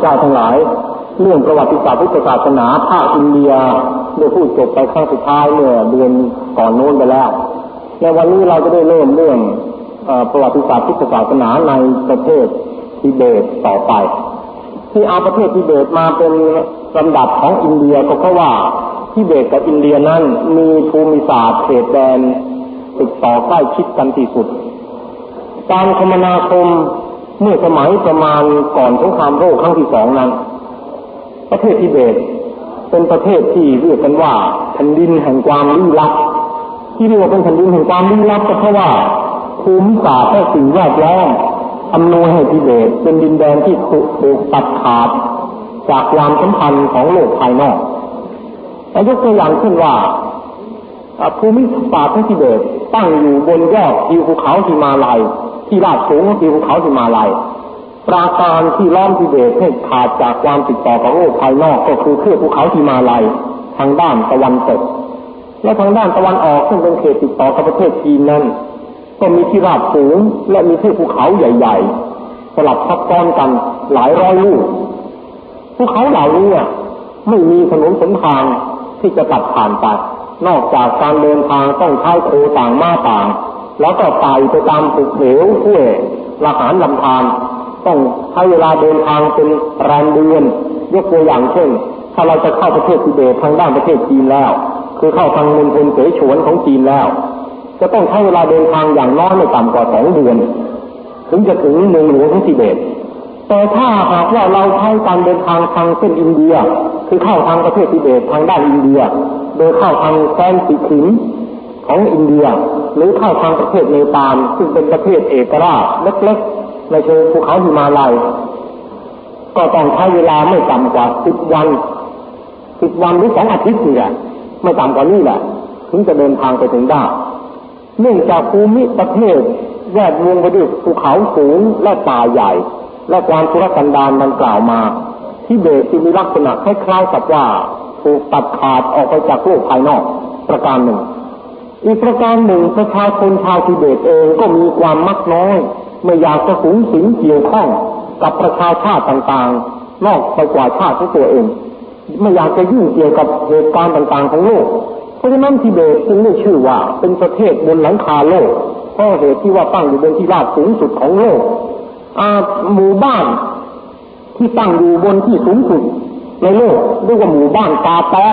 เจ้าทั้งหลาย เรื่องประวัติศาสตร์พุทธศาสนาภาคอินเดียได้พูดจบไปครั้งสุดท้ายเมื่อเดือนก่อนโน้นไปแล้ว ในวันนี้เราจะได้เริ่มเรื่องประวัติศาสตร์พุทธศาสนาในประเทศทิเบตต่อไป ที่เอาประเทศทิเบตมาเป็นลำดับของอินเดียก็เพราะว่าทิเบตกับอินเดียนั้นมีภูมิศาสตร์เขตแดนติดต่อใกล้ชิดกันที่สุด การคมนาคม เมื่อสมัยประมาณก่อนสงครามโลกครั้งที่สองนั้น ประเทศทิเบต เป็นประเทศที่เรียกกันว่าแผ่นดินแห่งความลี้ลับ ที่เรียกว่าเป็นแผ่นดินแห่งความลี้ลับก็เพราะว่าภูมิศาสตร์และสิ่งแวดล้อมอำนวยให้ทิเบตเป็นดินแดนที่ถูกตัดขาดจากความสัมพันธ์ของโลกภายนอกแต่ยกตัวอย่างเช่นว่าภูมิศาสตร์ของทิเบตตั้งอยู่บนยอดทิวภูเขาหิมาลัย ที่ราบสูงของทิวภูเขาหิมาลัยปราการที่ล้อมทิเบตให้ขาดจากความติดต่อกับโลกภายนอกก็คือเทือกภูเขาหิมาลัยทางด้านตะวันตก และทางด้านตะวันออกซึ่งเป็นเขตติดต่อกับประเทศจีนนั้น ก็มีที่ราบสูงและมีเทือกภูเขาใหญ่ ๆ สลับซับซ้อนกันหลายร้อยลูกภูเขาเหล่านี้ไม่มีถนนสนทางที่จะตัดผ่านไปนอกจากการเดินทางต้องใช้โคต่างมาต่าง แล้วก็ไต่ไปตามภูเหวห้วยละหารลำธารต้องใช้เวลาเดินทางเป็นแรมเดือนยกตัวอย่างเช่น ถ้าเราจะเข้าประเทศทิเบตทางด้านประเทศจีนแล้ว คือเข้าทางมณฑลเสฉวนของจีนแล้ว จะต้องใช้เวลาเดินทางอย่างน้อยไม่ต่ำกว่าสองเดือน ถึงจะถึงเมืองหลวงของทิเบตแต่ถ้าหากว่าเราใช้การเดินทางทางเส้นอินเดีย คือเข้าทางประเทศทิเบตทางด้านอินเดีย โดยเข้าทางแคว้นสิขิมของอินเดีย หรือเข้าทางประเทศเนปาลซึ่งเป็นประเทศเอกราชเล็กๆในเชิงภูเขาหิมาลัย ก็ต้องใช้เวลาไม่ต่ำกว่าสิบวันสิบวันหรือสองอาทิตย์เนี่ยไม่ต่ำกว่านี้แหละถึงจะเดินทางไปถึงได้เนื่องจากภูมิประเทศแวดวงไปด้วยภูเขาสูงและป่าใหญ่ และความทุรกันดารมันกล่าวมาที่เบสมีลักษณะคล้ายๆกับว่าถูกตัดขาดออกไปจากโลกภายนอกประการหนึ่ง อีกประการหนึ่งประชาชนชาวทิเบตเองก็มีความมักน้อย ไม่อยากจะสูงสิงเกี่ยวข้องกับประชาชาติต่างๆ นอกไปกว่าชาติของตัวเอง ไม่อยากจะยุ่งเกี่ยวกับเหตุการณ์ต่างๆของโลก เพราะฉะนั้นทิเบตจึงได้ชื่อว่าเป็นประเทศบนหลังคาโลกเพราะเหตุที่ว่าตั้งอยู่บนที่ราบสูงสุดของโลกหมู่บ้านที่ตั้งอยู่บนที่สูงสุดในโลกเรียกว่าหมู่บ้านกาแตะ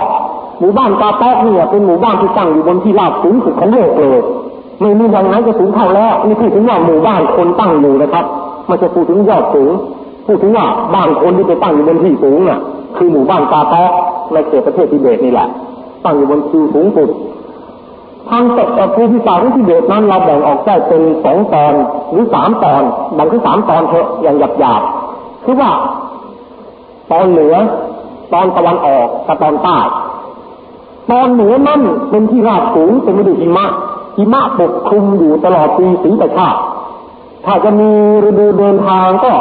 หมู่บ้านกาแตะเนี่ยเป็นหมู่บ้านที่ตั้งอยู่บนที่ราบสูงสุดของโลกเลยไม่มีอย่างไหนจะสูงเท่าแล้วนี่พูดถึงว่าหมู่บ้านคนตั้งอยู่นะครับมันจะพูดถึงยอดสูงพูดถึงว่าบ้านคนที่ไปตั้งอยู่บนที่สูงน่ะ คือหมู่บ้านกาแตะในเขตประเทศทิเบตนี่แหละ ตั้งอยู่บนที่สูงสุดทางต่ภูมิศาสตร์ของทิเบตนั้นเราแบ่งออกได้เป็นสองตอนหรือสามตอนแบ่งเป็นสามตอนเถอะอย่างหยาบๆคือว่าตอนเหนือ ตอนตะวันออกกับตอนใต้ ตอนเหนือนั่นเป็นที่ราบสูงเป็นไม่ได้หิมะหิมะปกคลุมอยู่ตลอดปีสีประชาถ้าจะมีฤดูเดินทางก็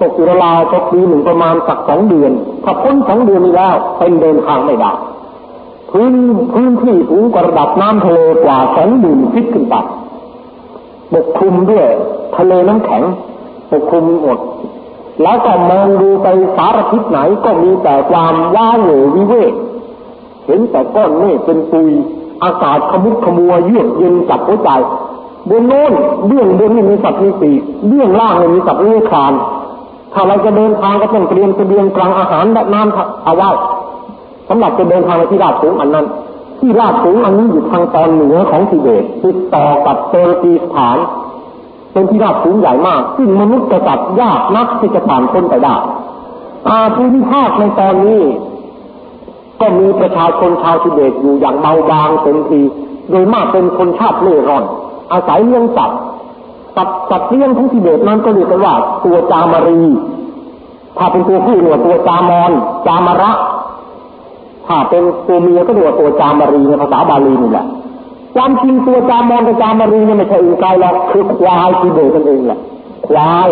ตกอยู่ราวตกปีหนึ่งประมาณสักสองเดือน ถ้าพ้นสองเดือนนี้แล้วเป็นเดินทางไม่ได้พื้นพื้นที่สูงกว่าระดับน้ำทะเลกว่าสองหมื่นฟิตขึ้นไปปกคลุมด้วยทะเลน้ำแข็งปกคลุมหมดแล้วก็มองดูไปสารทิศไหนก็มีแต่ความว้าเหววิเวก เห็นแต่ก้อนเมฆเป็นปุย อากาศขมุกขมัวเยือกเย็นจับหัวใจบนโน้นเบื้องบนนี่มีสัตว์มีปีกเบื้องล่างนี่มีสัตว์เลื้อยคลานถ้าเราจะเดินทางก็ต้องเตรียมเสบียงกลางอาหารและน้ำเอาไว้สำหรับจะเดินทางไปที่ราบสูงอันนั้น ที่ราบสูงอันนี้อยู่ทางตอนเหนือของทิเบตติดต่อกับเตอร์กีสถาน เป็นที่ราบสูงใหญ่มาก ซึ่งมนุษย์จะตัดยากนักที่จะผ่านพ้นไปได้อาภูมิภาคในตอนนี้ ก็มีประชาชนชาวทิเบตอยู่อย่างเบาบางเต็มทีโดยมากเป็นคนชาติเล่ร่อน อาศัยเลี้ยงสัตว์สัตว์สัตว์เลี้ยงของทิเบตนั้นก็เรียกกันว่าตัวจามารี ถ้าเป็นตัวผู้เนี่ยตัวจามอนจามาระ ถ้าเป็นตัวเมียก็เรียกว่าตัวจามารีในภาษาบาลีนี่แหละความจริงตัวจามอนกับจามารีเนี่ยไม่ใช่อื่นไกลหรอกคือควายทิเบตกันเองแหละควาย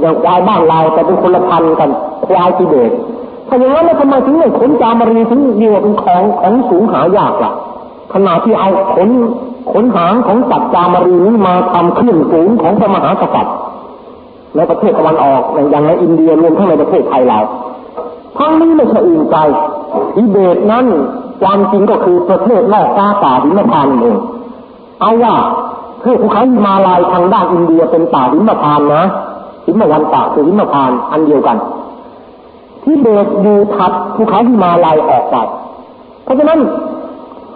อย่างควายบ้านเราแต่เป็นคนละพันกันควายทิเบต ถ้าอย่างนั้นแล้วทำไมถึงไม่ขนจามารีถึงเดียวเป็นของของสูงหายากล่ะ ขณะที่เอาขนขนหางของสัตว์จามารีนี้มาทำเครื่องสูงของพระมหากษัตริย์ในประเทศตะวันออกอย่างในอินเดียรวมทั้งในประเทศไทยเราทั้งนี้ไม่ใช่อื่นไกลทิเบตนั้นความจริงก็คือประเทศนอกฟ้าป่าหิมพานเองเอาว่าเพื่อภูเขาหิมาลายทางด้านอินเดียเป็นป่าหิมพานนะหิมวันป่าคือหิมพานอันเดียวกัน ทิเบตอยู่ถัดภูเขาหิมาลายออกไป เพราะฉะนั้น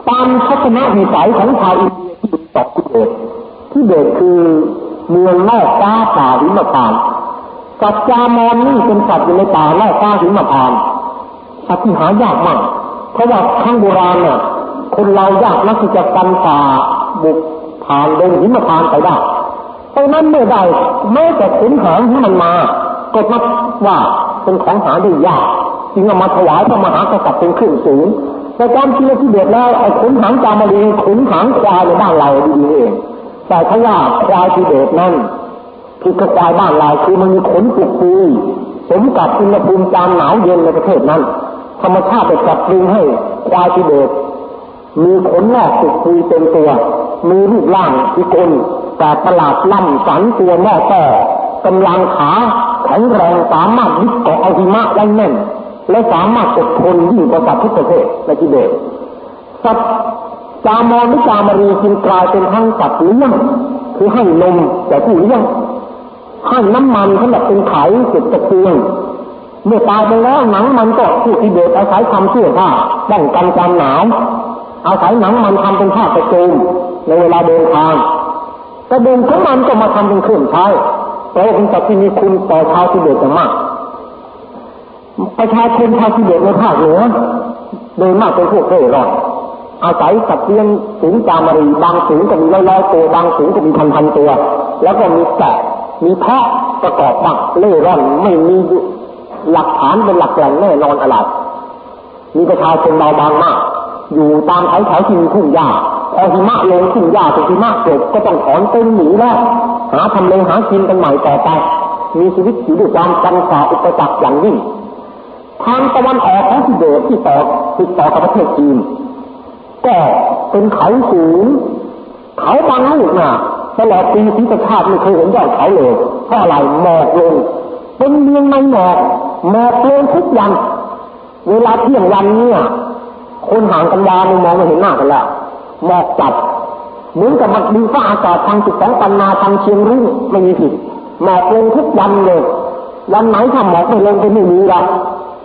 ตามทัศนวิสัยของชาวอินเดียที่อยู่ตกทิเบตทิเบตคือเมืองนอกฟ้าป่าหิมพานสัตว์จามอนนี่เป็นสัตว์อยู่ในป่านอกฟ้าหิมพานสัตว์ที่หายากมากเพราะว่าข้างโบราณเนี่ยคนเรายากนักที่จะกันป่าบุกผ่านเดินหิมพานไปได้เพราะนั้นเมื่อใดแม้แต่ขุนหางที่มันมา ก็นับว่า เป็นของหาได้ยากจึงเอามาถวายพระมหากษัตริย์เป็นขึ้นสูงแต่การที่เราที่เดือดแล้วไอ้ขุนหางจามารีขุนหางควายในบ้านเราดีเองแต่ถ้าว่าควายที่เดือดนั่นคือกระควายบ้านเราคือมันมีขนปุกปุยสมกับอุณหภูมิจามหนาวเย็นในประเทศนั้น ธรรมชาติจะจัดปรุงให้ควายที่เดือดมีขนงอกปุกปุยเต็มตัว มีรูปร่างพิกลแต่ประหลาดล่ำสันตัวแม่แต่กำลังขา แข็งแรงสามารถยึดเกาะเอาหิมะไว้แน่น และสามารถอดทนยิ่งกว่าสัตว์ทุกประเภทในทิเบตสัตว์จามอนหรือจามารีจึงกลายเป็นทั้งสัตว์เลี้ยงคือให้นมแต่ผู้เลี้ยงให้น้ำมันสำหรับเป็นไข่เก็บตะเกียงเมื่อตายไปแล้วหนังมันก็ผู้ทิเบตอาศัยทำเสื้อผ้าป้องกันความหนาวอาศัยหนังมันทำเป็นผ้าประโจมในเวลาเดินทางกระเด็นของมันก็มาทำเป็นเครื่องใช้ แปลว่าเป็นสัตว์ที่มีคุณต่อชาวทิเบตอย่างมาก ประชาชนชาวทิเบตในภาคเหนือโดยมากเป็นพวกเร่ร่อนอาศัยสัตว์เลี้ยงสูงจามารีบางสูงก็มีร้อยๆตัวบางสูงก็มีพันๆตัว แล้วก็มีแกะมีแพะประกอบบ้างเล่ร่อนไม่มีหลักฐานเป็นหลักแหล่งแน่นอนอะไรมีประชาชนเบาบางมาก อยู่ตามเขาเขาที่มีทุ่งหญ้า พอหิมะลงทุ่งหญ้าเป็นหิมะเกิดก็ต้องถอนต้นหนีแล้วหาทำเลหากินกันใหม่ต่อไป มีชีวิตอยู่ด้วยความกันฝ่าอุปสรรคอย่างยิ่งทางตะวันออกของทิเบตที่ต่อติดต่อกับประเทศจีนก็เป็นเขาสูง เขาบางลูกน่ะตลอดปีที่ประชาติไม่เคยเห็นยอดเขาเลยเพราะอะไรหมอกลงเป็นเมืองในหมอกหมอกลงทุกวันเวลาเที่ยงวันเนี่ยคนห่างกันยาไม่มองไม่เห็นหน้ากันแล้ว หมอกจับเหมือนกับมันดีฟ้าอากาศทางจุดสองปันนาทางเชียงรุ่งไม่มีผิดหมอกลงทุกวันเลยวันไหนถ้าหมอกไม่ลงก็ไม่มีละ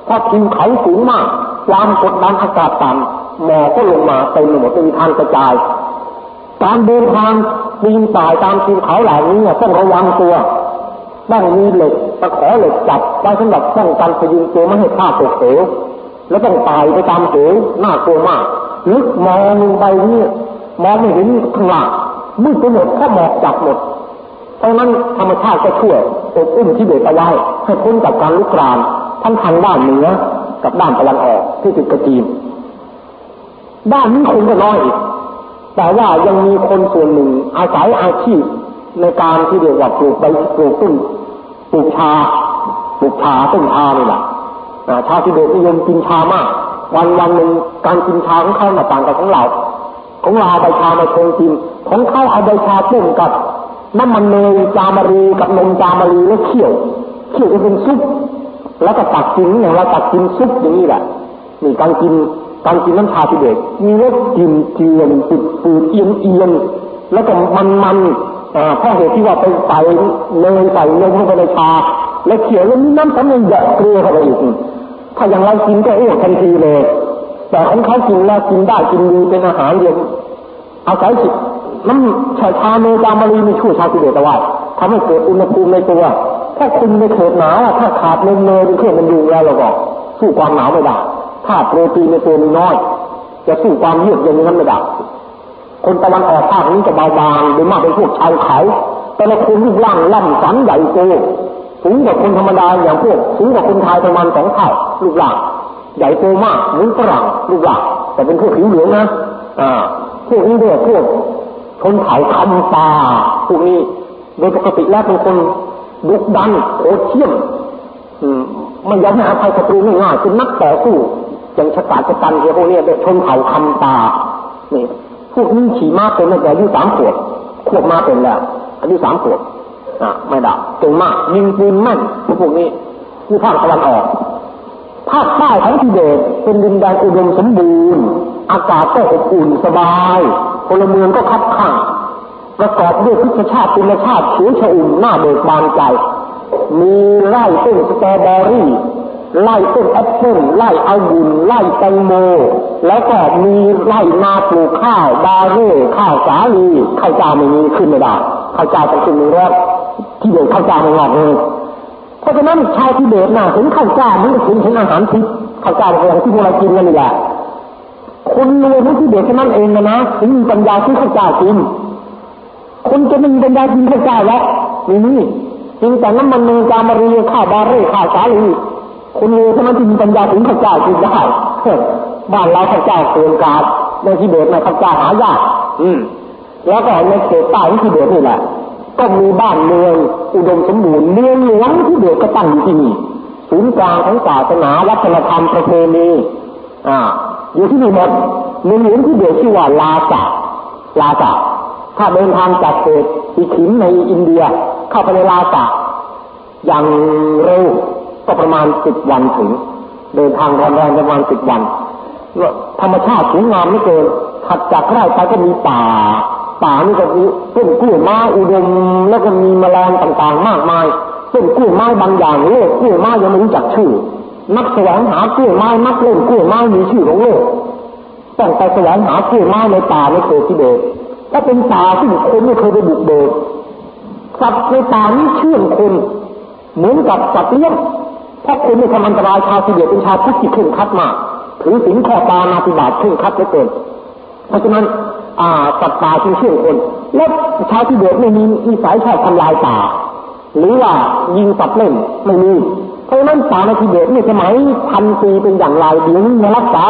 เพราะทิวเขาสูงมากความกดดันอากาศต่ำหมอกก็ลงมาเต็มหมดเป็นทางกระจายการเดินทางปีนป่ายตามทิวเขาเหล่านี้ต้องระวังตัวต้องมีเหล็กตะขอเหล็กจับไว้สำหรับป้องกันพยุงตัวไม่ให้พลาดตกเหวแล้วต้องตายไปตามเหวน่ากลัวมาก ลึกมองลงไปนี่มองไม่เห็นข้างล่างมืดไปหมดถ้าหมอกจับหมด เพราะนั้นธรรมชาติก็ช่วยอบอุ้มที่เบตเอาไว้ให้พ้นจากการลุกรานทั้งทางด้านเหนือกับด้านตะวันออกที่ติดกระจีนด้านนี้คนก็น้อยอีกแต่ว่ายังมีคนส่วนหนึ่งอาศัยอาชีพในการที่เรียกว่าปลูกใบปลูกต้นปลูกชาปลูกชาต้นชานี่แหละชาที่เบตนิยมกินชามาก วันวันหนึ่งการกินชาของเขาต่างกับของเรา ของเราใบชามาชงกิน ของเขาเอาใบชาต้มกับน้ำมันเนยจามารีกับนมจามารีแล้วเคี่ยวเคี่ยวเป็นซุปแล้วก็ตักกินอย่างเราตักกินซุปอย่างนี้แหละนี่การกินการกินน้ำชาทิเบตมีรสกลิ่นเจียนปุดปูดเอียนเอียนแล้วก็มันมันเพราะเหตุที่ว่าไปใส่เนยใส่นมเข้าไปในชาแล้วเขียวแล้วมีน้ำตาลเยอะเกลือเข้าไปอีก ถ้าอย่างเรากินก็อ้วกทันทีเลย แต่ของเขากินแล้วกินได้กินดีเป็นอาหารเดียวอาศัยจิตน้ำชาชาเนยจามารีมีช่วยชาติเบตเอาไว้ทำให้เกิดอุณหภูมิในตัว ถ้าคุณในเขตหนาวถ้าขาดนยเนยเป็นเครื่องมันอยู่แล้วเราก็สู้ความหนาวไม่ได้ถ้าโปรตีนในตัวมีน้อย จะสู้ความเยือกเย็นนั้นไม่ได้คนตะวันออกภาคนี้จะเบาบางโดยมากเป็นพวกชาวเขา แต่ละคนรูปร่างล่ำสันใหญ่โต สูงกว่าคนธรรมดาอย่างพวกสูงกว่าคนไทยประมาณสองเท่ารูปร่าใหญ่โตมากเหมือนฝรั่งรูปร่าแต่เป็นพวกผิวเหลืองนะอ่าพวกนี้เรียกพวกชนเผ่าคำปาพวกนี้โดยปกติแล้วเป็นคนดุดันโอเชี่ยมไม่ยอมให้อภัยศัตรูง่ายๆเป็นนักต่อสู้อย่างชะตาจะตันเกี่ยวพวกนี้เป็นชนเผ่าคำปานี่พวกนี้ขี่ม้าเป็นตั้งแต่อายุสามขวบขวบมาเป็นแล้วอายุสามขวบ อะไม่ดับเก่งมากยิงปืนแม่นพวกนี้ที่ภาคตะวันออกภาคใต้ของทิเบตเป็นดินแดนอุดมสมบูรณ์ อากาศก็อบอุ่นสบายพลเมืองก็คับข้างประกอบด้วยพุทธชาติปุณชาติสวยชอุ่นหน้าเบิกบานใจ มีไร่ต้นสตรอเบอรี่ไร่ต้นแอปเปิ้ลไร่องุ่นไร่แตงโม แล้วก็มีไร่นาปลูกข้าวบาเร่ข้าวสาลีข้าวเจ้าไม่มีขึ้นไม่ได้ข้าวเจ้าต้องขึ้นหนึ่งรอบ ที่เดียวข้าวจ้าไม่งอกเลยเพราะฉะนั้นชาวทิเบตน่ะเห็นข้าวจ้ามันก็ถึงเห็นอาหารทิพย์ข้าวจ้าเป็นองที่พวกเรากินกันนี่แหละคนรวยในทิเบตแค่นั้นเองนะนะถึงมีปัญญาที่ข้าวจ้ากินคนจะไม่มีปัญญากินข้าวจ้าแล้วนี่นี่จริงแต่น้ำมันเนยจามารีข้าวบาเร่ข้าวสาลีคนรวยเท่านั้นที่มีปัญญาถึงข้าวจ้ากินได้บ้านเราข้าวจ้าเกินกาดในทิเบตในข้าวจ้าหายากอืมแล้วก็ในเขตใต้ของทิเบตนี่แหละ ก็มีบ้านเมืองอุดมสมบูรณ์เมืองหลวงที่เด็กก็ตั้งอยู่ที่นี่ศูนย์กลางของศาสนาวัฒนธรรมประเพณีอ่าอยู่ที่นี่หมดเมืองหลวงที่เด็กชื่อว่าลาสาลาสาถ้าเดินทางจากเขตอิขิมในอินเดีย เข้าไปในลาสาอย่างเร็วก็ประมาณสิบวันถึง เดินทางแรงประมาณสิบวันธรรมชาติสวยงามไม่เกินถัดจากไร่ไปก็มีป่า ป่านี่ก็มีต้นกล้วยไม้อุดมแล้วก็มีแมลงต่างๆ มากมายต้นกล้วยไม้บางอย่างโลกกล้วยไม้ยังไม่รู้จักชื่อ นักแสวงหากล้วยไม้นักเล่นกล้วยไม้มีชื่อของโลกต้องไปแสวงหากล้วยไม้ในป่าในเขตทิเบตถ้าเป็นป่าที่คนไม่เคยไปบุกเบิกสัตว์ในป่านี้เชื่องคนเหมือนกับสัตว์เลี้ยงเพราะคนไม่ทำอันตรายชาวทิเบตเป็นชาวพุทธที่เคร่งคัดมากถือศีลข้อตานาติบาตเคร่งคัดเหลือเกินเพราะฉะนั้น อ่าสัตว์ป่าจึงเชื่อคน และชาวทิเบตไม่มีนิสัยชอบทำลายป่า หรือว่ายิงสัตว์เล่นไม่มีเพราะฉะนั้นป่าในทิเบตในสมัยพันปีเป็นอย่างไรเดี๋ยวนี้รักษา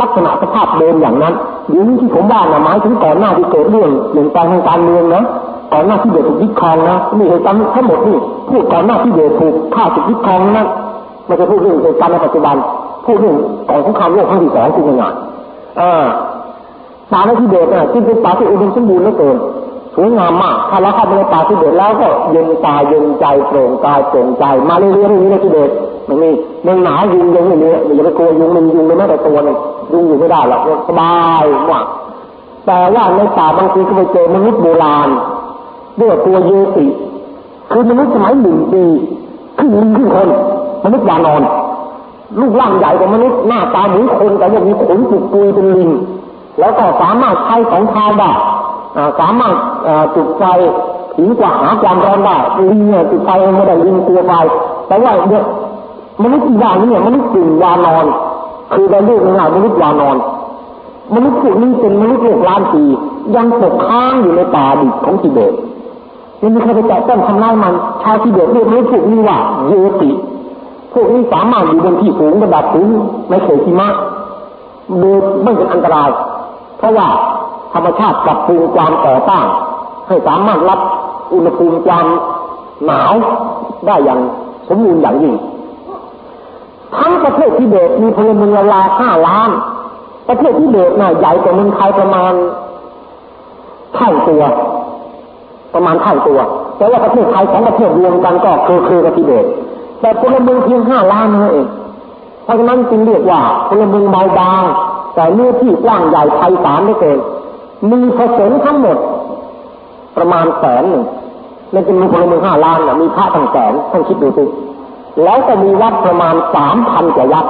ลักษณะสภาพเดิมอย่างนั้นเดี๋ยวนี้ที่ผมว่านะหมายถึงก่อนหน้าที่เกิดเรื่องเปลี่ยนแปลงทางการเมืองนะก่อนหน้าที่เดชถูกยึดครองนะนี่เหตุการณ์ทั้งหมดนี่พูดก่อนหน้าที่เดชถูกฆ่าถูกยึดครองนะไม่ใช่พูดเรื่องเหตุการณ์ในปัจจุบันพูดเรื่องก่อนสงครามโลกครั้งที่สองคือยังไงอ่า ป่าในทิเบตเนี่ยที่เป็นป่าที่อุดมสมบูรณ์เหลือเกินสวยงามมากถ้าเราเข้าไปในป่าทิเบตแล้วก็เย็นตาเย็นใจโปร่งกายโปร่งใจ มาเรื่อยๆเรื่อยๆในทิเบตมันมีเมืองหนาวยุงยังไม่มีอย่าไปกลัวยุงมันยุงไม่แม้แต่ตัวนึงยุงอยู่ไม่ได้หรอกสบายมากแต่ว่าในป่าบางทีก็ไปเจอมนุษย์โบราณด้วยตัวเยติคือมนุษย์สมัยหนึ่งปีขึ้นลิงขึ้นคนมนุษย์วานอนรูปร่างใหญ่กว่ามนุษย์หน้าตาเหมือนคนแต่ยังมีขนจุกปุยเป็นลิง แล้วก็สามารถใช้ของทานได้สามารถจุดไฟถึงกว่าหาความร้อนได้ลิงเนี่ยจุดไฟไม่ได้ลิงตัวไฟแต่ว่าเด็กมนุษย์อีกอย่านี้เนี่ยมนุษย์กึ่งวานอน คือได้เรียกง่ายมนุษย์วานอน มนุษย์พวกนี้เป็นมนุษย์โลกล้านปียังตกค้างอยู่ในป่าดิบของทิเบตยังมีใครไปแตะต้องทำลายมันชาวทิเบตเรียกมนุษย์พวกนี้ว่าเยติพวกนี้สามารถอยู่บนที่สูงระดับสูงในเขตหิมะโดยไม่เป็นอันตราย เพราะว่าธรรมชาติปรับปรุงความต่อต้านให้สามารถรับอุณหภูมิความหนาวได้อย่างสมบูรณ์อย่างยิ่งทั้งประเทศทิเบตมีพลเมืองราวห้าล้าน ประเทศทิเบตน่ะใหญ่กว่าเมืองไทยประมาณเท่าตัว ประมาณเท่าตัว แต่ว่าประเทศไทยสองประเทศรวมกันก็คือคือกับทิเบต แต่พลเมืองเพียงห้าล้านนั่นเอง เพราะฉะนั้นจึงเรียกว่าพลเมืองเบาบาง แต่เนื้อที่กว้างใหญ่ไพศาลได้เกินมีผสมทั้งหมด ประมาณแสนหนึ่งนั่นจะมีพลเมืองห้าล้านนะมีพระทั้งแสนท่านคิดดูสิแล้วก็มีวัดประมาณสามพันกว่าวัด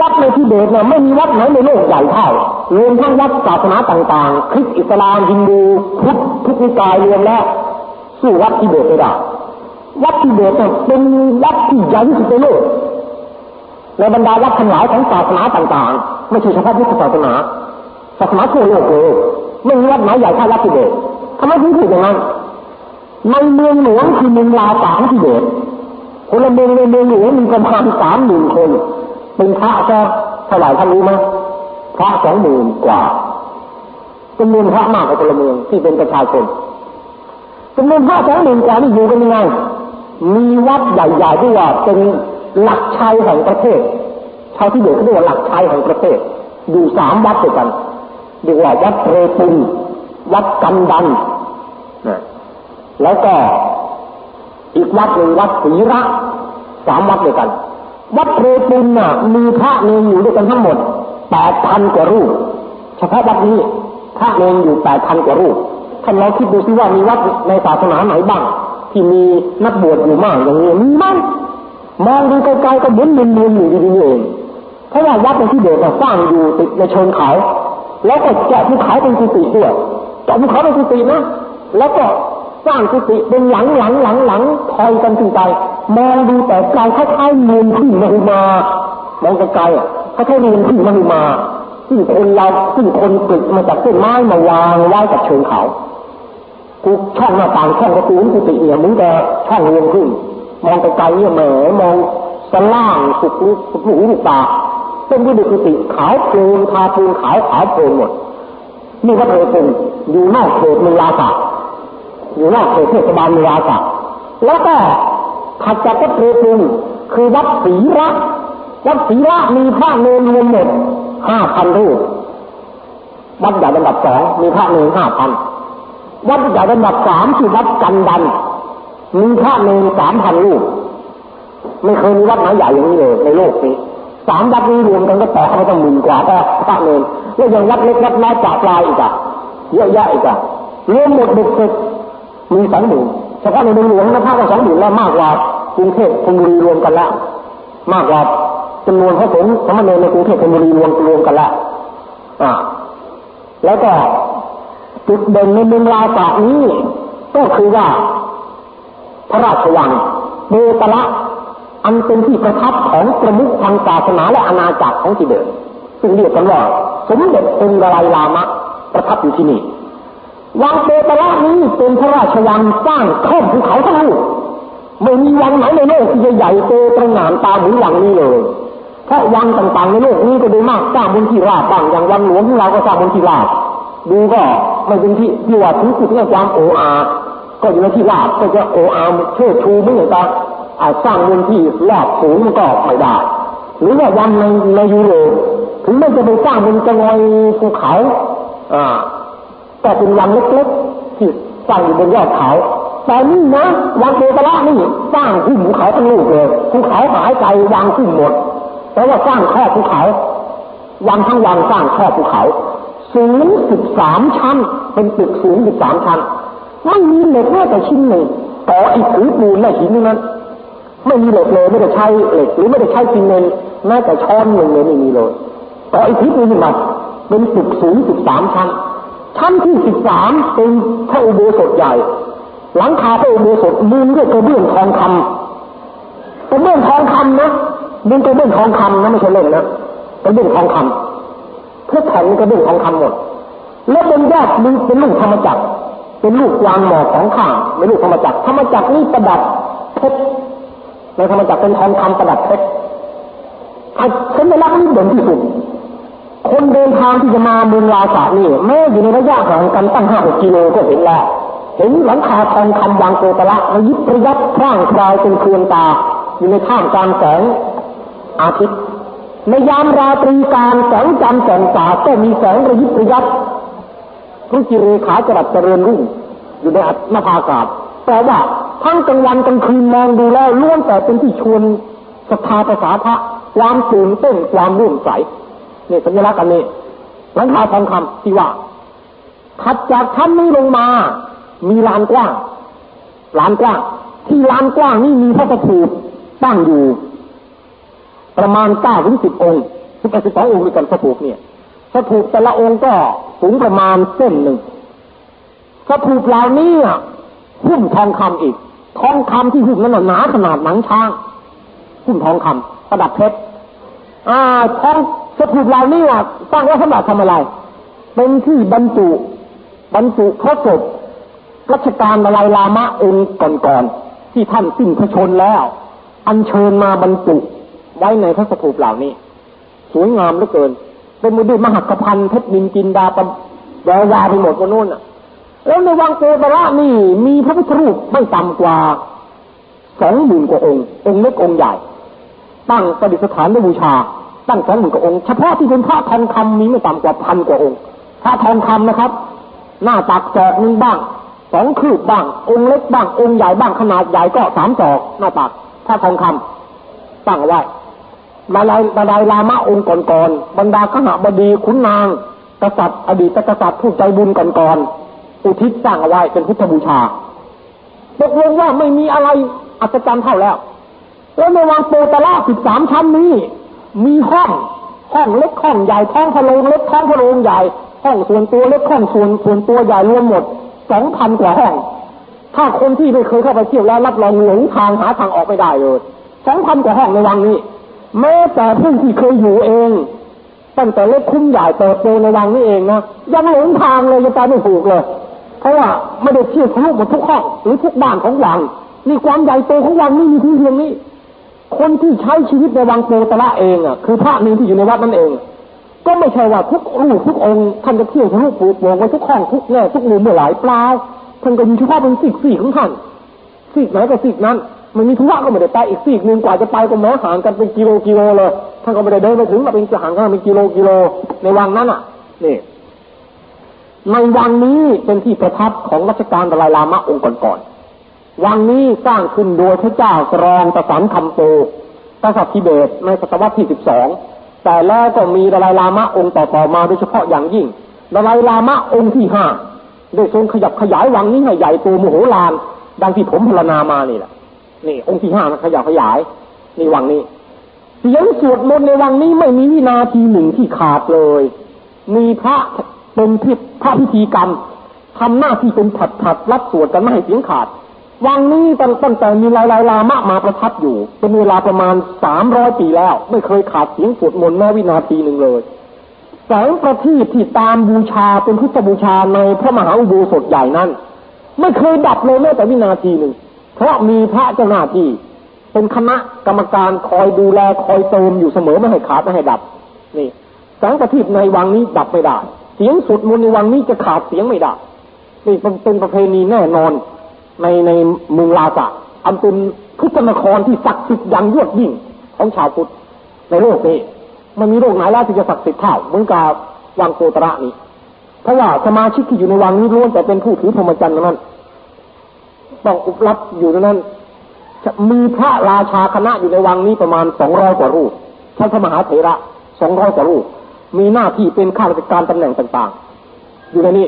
วัดในทิเบตเนี่ยไม่มีวัดไหนในโลกใหญ่เท่ารวมทั้งวัดศาสนาต่างๆคริสต์อิสลามฮินดูพุทธทุกนิกายรวมแล้วสู้วัดทิเบตไม่ได้วัดทิเบตเป็นวัดที่ใหญ่ที่สุดในโลก ในบรรดาวัดทั้งหลายของศาสนาต่างๆ ไม่ใช่เฉพาะพุทธศาสนาศาสนาทั่วโลกเลยไม่มีวัดไหนใหญ่เท่าวัดทิเบตทำไมถึงถูกอย่างนั้นในเมืองหลวงคือเมืองลาตาของทิเบตพลเมืองในเมืองหลวงมีประมาณสามหมื่นคนเป็นพระจะเท่าไหร่ท่านรู้ไหมพระสองหมื่นกว่าจำนวนพระมากกว่าพลเมืองที่เป็นประชาชนจำนวนพระสองหมื่นกว่านี่อยู่กันยังไงมีวัดใหญ่ๆที่ว่าเป็น หลักชัยแห่งประเทศชาวที่เดียวเขาเรียกว่าหลักชัยแห่งประเทศ อยู่สามวัดด้วยกันเรียกว่าวัดเรปุนวัดกันดันนะแล้วก็อีกวัดหนึ่งวัดศรีระสามวัดด้วยกัน วัดเพปุนน่ะมีพระเนรอยู่ด้วยกันทั้งหมดแปดพันกว่ารูป เฉพาะวัดนี้พระเนรอยู่แปดพันกว่ารูปท่านลองคิดดูซิว่ามีวัดในศาสนาไหนบ้าง ที่มีนักบวชอยู่มากอย่างนี้มีไหม มองดูไกลๆก็เหมือนเนียนๆอยู่ดีๆเองเพราะว่าวัดในที่เดียวสร้างอยู่ติดในเชิงเขา แล้วก็แกะภูเขาเป็นกุฏิด้วยแกะภูเขาเป็นกุฏินะแล้วก็สร้างกุฏิเป็นหลังหลังหลังหลังคอยกันขึ้นไปมองดูแต่ไกลคล้ายๆนูนขึ้นมาหุมามองไกลๆอะคล้ายๆนูนขึ้นมาหุมาซึ่งคนเราซึ่งคนปลึกมาจากต้นไม้มาวางไว้กับเชิงเขากูช่องหน้าต่างช่องประตูกุฏิเนี่ยมึงแต่ช่องเรียงขึ้น มองไกลๆเนี่ยแหมมองสล่างสุกลูกสุกหูลูกตาเป็นวิดุกุฏิขาวโพลนทาปูนขาวขาวโพลนหมดนี่วัดเรปุนอยู่นอกเขตเมือลาสะอยู่นอกเขตเทศบาลเมือลาสะแล้วก็ถัดจากวัดเรปุนคือวัดศรีระวัดศรีระมีพระเนรรวมหมดห้าพันรูปวัดใหญ่ระดับสองมีพระเนรห้าพันวัดใหญ่ระดับสามคือวัดกันดัน มีพระเนรสามพันรูปไม่เคยมีวัดไหนใหญ่อย่างนี้เลยในโลกนี้สามวัดนี้รวมกันก็ต่อเข้าไปตั้งหมื่นกว่าก็พระเนรแล้วยังวัดเล็กวัดน้อยจากลายอีกอะเยอะแยะอีกอะรวมหมดเด็กเสร็จมีสองหมื่นเฉพาะในเมืองหลวงนะพระก็สองหมื่นแล้วมากกว่ากรุงเทพธนบุรีรวมกันแล้วมากกว่าจำนวนพระสงฆ์สมณเณรในกรุงเทพธนบุรีรวมรวมกันแล้วอ่าแล้วก็จุดเด่นในเมืองลาวตากนี้ ก็คือว่า พระราชวังเบตละอันเป็นที่ประทับของประมุขทางศาสนาและอาณาจักรของทิเบตซึ่งเรียกกันว่าสมเด็จองค์ดาลายลามะประทับอยู่ที่นี่วังเบตละนี้เป็นพระราชวังสร้างข้อมภูเขาทั้งลูกไม่มีวังไหนในโลกที่จะใหญ่โตตระหง่านตาเหมือนวังนี้เลยเพราะวังต่างๆในโลกนี้ก็โดยมากสร้างบนที่ราบบ้างอย่างวังหลวงของเราก็สร้างบนที่ราบดูก็ไม่เป็นที่ที่ว่าถึงสุดเรื่องความโอ้อา ก็อยู่ในที่ราบก็จะโออาเชิดชูมือนกันอาจสร้างบนที่รอบสูงมันก็ไม่ได้ หรือว่าวันในในยุโรปถึงไม่จะไปสร้างบนจะงอยภูเขา อ่า แต่เป็นวังเล็กๆที่สร้างอยู่บนยอดเขา แต่นี่นะวังเบตละนี่สร้างขึ้นภูเขาทั้งลูกเลยภูเขาหายใจวางขึ้นหมดแต่ว่าสร้างข้อภูเขา วังทั้งวังสร้างข้อภูเขา สูงสิบสามชั้น เป็นตึกสูงสิบสามชั้น ไม่มีเหล็กแม้แต่ชิ้นหนึ่งต่ออีกถือปูนและหินนั้น ไม่มีเหล็กเลยไม่ได้ใช้เหล็กหรือไม่ได้ใช้ซีเมนต์แม้แต่ช้อนหนึ่งเลยไม่มีเลยต่ออีกถือปูนมาเป็นตึกสูงสิบสามชั้น ชั้นที่สิบสามเป็นพระอุโบสถใหญ่ หลังคาพระอุโบสถมุงด้วยกระเบื้องทองคำกระเบื้องทองคำนะมุงกระเบื้องทองคำนะไม่ใช่เล่นนะกระเบื้องทองคำเพื่อแผ่นกระเบื้องทองคำหมด แล้วบนยอดมึงเป็นลูกธรรมจักร เป็นลูกวางหมอกของข้างเป็นลูกธรรมจักรธรรมจักรนี่ประดับเพชรในธรรมจักรเป็นทองคำประดับเพชรสัญลักษณ์นี้เด่นที่สุดคนเดินทางที่จะมาเมืองลาสานี่แม้อยู่ในระยะห่างกันตั้งห้าหกกิโลก็เห็นแล้วเห็นหลังคาทองคำวางโกตละระยิบระยับพร่างพรายเป็นเครืองตา อยู่ในท่ามกลางแสงอาทิตย์ในยามราตรีการแสงจันทร์แสงสาก็มีแสงระยิบระยับ รุจิเรขาจรัสเจริญรุ่งอยู่ในอัตนภากาศแต่ว่าทั้งกลางวันกลางคืนมองดูแล้วล้วนแต่เป็นที่ชวนศรัทธาภาษาพระความตื่นเต้นความรุ่มใสนี่สัญลักษณ์อันนี้หลังคาทองคำที่ว่าถัดจากชั้นนี้ลงมา มีลานกว้างลานกว้าง ที่ลานกว้างนี่มีพระสถูปตั้งอยู่ ประมาณเก้าถึงสิบองค์สิบแปดสิบสององค์ด้วยกันสถูปเนี่ย สถูปแต่ละองค์ก็สูงประมาณเส้นหนึ่งสถูปเหล่านี้หุ้มทองคำอีก ทองคำที่หุ้มนั้นหนาขนาดหนังช้างหุ้มทองคำประดับเพชรอ่าทองสถูปเหล่านี้ตั้งไว้สำหรับทำอะไร เป็นที่บรรจุบรรจุพระศพรัชกาลมาลายลามะองค์ก่อนๆที่ท่านสิ้นพระชนแล้ว อัญเชิญมาบรรจุไว้ในพระสถูปเหล่านี้ สวยงามเหลือเกิน เป็นมือด้วยมหักพันเพชรนินจินดาปแวววาไปหมดบนนู้นอะ แล้วในวังโกตระนี่ มีพระพุทธรูปไม่ต่ำกว่าสองหมื่นกว่าองค์ องค์เล็กองค์ใหญ่ ตั้งประดิษฐานในบูชา ตั้งสองหมื่นกว่าองค์ เฉพาะที่เป็นพระทองคำมีไม่ต่ำกว่าพันกว่าองค์ พระทองคำนะครับ หน้าตักจอกนึงบ้างสองคืบบ้าง องค์เล็กบ้าง องค์ใหญ่บ้างขนาดใหญ่ก็สามศอกหน้าตักถ้าทองคำตั้งไว้ มาลายมาลายลามะองค์ก่อนๆบรรดาขหบดีขุนนาง กษัตริย์ อดีตกษัตริย์ผู้ใจบุญก่อนๆอุทิศสร้างเอาไว้เป็นพุทธบูชาตกลงว่าไม่มีอะไรอัศจรรย์เท่าแล้ว แล้วในวังโปตละสิบสามชั้นนี้ มีห้องห้องเล็กห้องใหญ่ท้องพะโรงเล็กท้องพะโรงใหญ่ ห้องส่วนตัวเล็กห้องส่วนส่วนตัวใหญ่รวมหมดสองพันกว่าห้อง ถ้าคนที่ไม่เคยเข้าไปเที่ยวแล้วรับรองหลงทางหาทางออกไม่ได้เลยสองพันกว่าห้องในวังนี้ แม้แต่ผู้ที่เคยอยู่เอง ตั้งแต่เล็กคุ้มใหญ่เติบโตในวังนี้เองนะยังหลงทางเลยยังไปไม่ถูกเลย เพราะว่าไม่ได้เที่ยวทะลุหมดทุกห้องหรือทุกบ้านของวังนี่ความใหญ่โตของวังนี่มีที่เพียงนี้ คนที่ใช้ชีวิตในวังโปตระเองอะคือพระนึ่งที่อยู่ในวัดนั่นเอง ก็ไม่ใช่ว่าทุกรูปทุกองค์ท่านจะเที่ยวทะลุปูโป่งไปทุกห้องทุกแง่ทุกมุมเมื่อหลายเปล่าท่านก็มีเฉพาะเป็นสิกสี่ของท่านสิกไหนก็สิกนั้น มันมีธุระก็ไม่ได้ไปอีกสิกหนึ่งกว่าจะไปก็แม้ห่างกันเป็นกิโลกิโลเลยท่านก็ไม่ได้เดินไปถึงมาเป็นห่างกันเป็นกิโลกิโลในวังนั้นอะนี่ในวังนี้เป็นที่ประทับของรัชกาลดลายลามะองค์ก่อนๆวังนี้สร้างขึ้นโดยพระเจ้ากรองประสันคำโตกษัตริย์ทิเบตในศตวรรษที่สิบสองแต่แล้วก็มีดลายลามะองค์ต่อๆมาโดยเฉพาะอย่างยิ่งดลายลามะองค์ที่ห้าได้ทรงขยับขยายวังนี้ให้ใหญ่โตมโหฬารดังที่ผมพรรณนามานี่แหละ นี่ องค์ที่ห้านะขยับขยายนี่วังนี้เสียงสวดมนต์ในวังนี้ไม่มีวินาทีหนึ่งที่ขาดเลย มีพระเป็นพิพระพิธีกรรมทำหน้าที่เป็นผัดผัดรับสวดกันไม่ให้เสียงขาด วังนี้ตั้งตั้งแต่มีลายลายลามะมาประทับอยู่ เป็นเวลาประมาณสามร้อยปีแล้ว ไม่เคยขาดเสียงสวดมนต์แม้วินาทีหนึ่งเลยแสงประทีปที่ตามบูชาเป็นพุทธบูชาในพระมหาอุโบสถใหญ่นั้น ไม่เคยดับเลยแม้แต่วินาทีหนึ่ง เพราะมีพระเจ้าหน้าที่ เป็นคณะกรรมการคอยดูแลคอยเติมอยู่เสมอไม่ให้ขาดไม่ให้ดับ นี่แสงประทีปในวังนี้ดับไม่ได้ เสียงสวดมนในวังนี้จะขาดเสียงไม่ได้ นี่เป็นประเพณีแน่นอนในในเมืองลาสะอันเป็นพุทธนครที่ศักดิ์สิทธิ์อย่างยวดยิ่งของชาวพุทธในโลกนี้มันมีโลกไหนแล้วที่จะศักดิ์สิทธิ์เท่าเหมือนกับวังโกตระนี้ เพราะว่าสมาชิกที่อยู่ในวังนี้ล้วนแต่เป็นผู้ถือพรหมจรรย์นั้น ต้องอุปรับอยู่ในนั้น มีพระราชาคณะอยู่ในวังนี้ประมาณสองร้อยกว่ารูปท่านพระมหาเถระสองร้อยกว่ารูป มีหน้าที่เป็นข้าราชการตำแหน่งต่าง ๆ อยู่ในนี้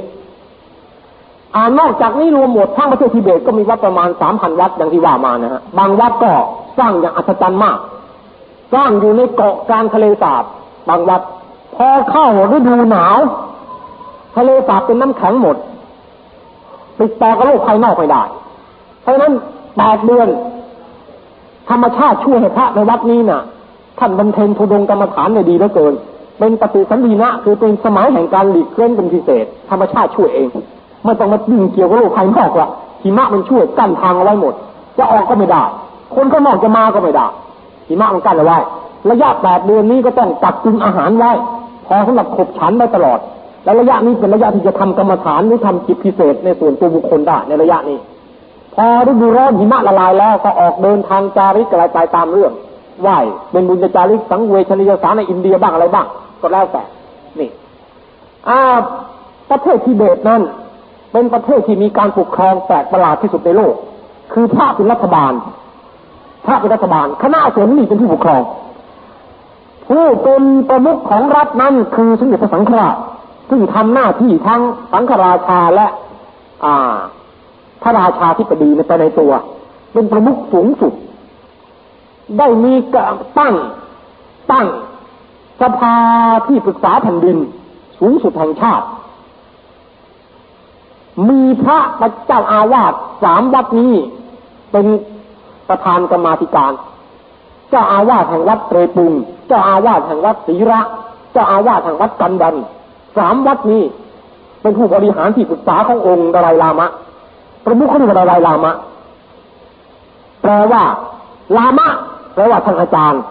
อ่านอกจากนี้รวมหมดทั้งประเทศทิเบตก็มีวัดประมาณสามพันวัดอย่างที่ว่ามานะฮะ บางวัดก็สร้างอย่างอัศจรรย์มาก สร้างอยู่ในเกาะกลางทะเลสาบบางวัด พอเข้าฤดูหนาว ทะเลสาบเป็นน้ำแข็งหมด ติดต่อกับโลกภายนอกไม่ได้ เพราะฉะนั้นแปดเดือน ธรรมชาติช่วยให้พระในวัดนี้น่ะ ท่านบำเพ็ญทุดงกรรมฐานเนี่ยดีเหลือเกิน เป็นปฏิสันดีนะคือเป็นสมัยแห่งการหลีกเล่นเป็นพิเศษ ธรรมชาติช่วยเองไม่ต้องมาดึงเกี่ยวกับโลกภายนอกละหิมะมันช่วยกั้นทางเอาไว้หมด จะออกก็ไม่ได้ คนข้างนอกจะมาก็ไม่ได้หิมะมันกั้นเอาไว้ระยะแปดเดือนนี้ก็ต้องกักตุนอาหารไว้พอสำหรับขบฉันได้ตลอด และระยะนี้เป็นระยะที่จะทำกรรมฐานหรือทำจิตพิเศษในส่วนตัวบุคคลได้ในระยะนี้ พอฤดูร้อนหิมะละลายแล้วก็ออกเดินทางจาริกอะไรไปตามเรื่องไหวเป็นบุญจาริกสังเวชนียสารในอินเดียบ้างอะไรบ้าง ก็แล้วแต่นี่อ่าประเทศทิเบตนั้น เป็นประเทศที่มีการปกครองแปลกประหลาดที่สุดในโลก คือพระเป็นรัฐบาลพระเป็นรัฐบาล คณะสงฆ์นี่เป็นผู้ปกครอง ผู้เป็นประมุขของรัฐนั้นคือสมเด็จพระสังฆราชซึ่งทำหน้าที่ทั้งสังฆราชาและ อ่า พระราชาธิปดีในไปในตัว เป็นประมุขสูงสุด ได้มีการตั้งตั้งสภาที่ปรึกษาแผ่นดิน สูงสุดแห่งชาติ มีพระเจ้าอาวาสสามวัดนี้เป็นประธานกรรมาธิการ เจ้าอาวาสแห่งวัดเตรปุง เจ้าอาวาสแห่งวัดศรีระ เจ้าอาวาสแห่งวัดกันดันสามวัดนี้เป็นผู้บริหารที่ปรึกษาขององค์ดลายลามะ ประมุขเขาเรียกว่าดลายลามะ แปลว่า ลามะ แปลว่าท่านอาจารย์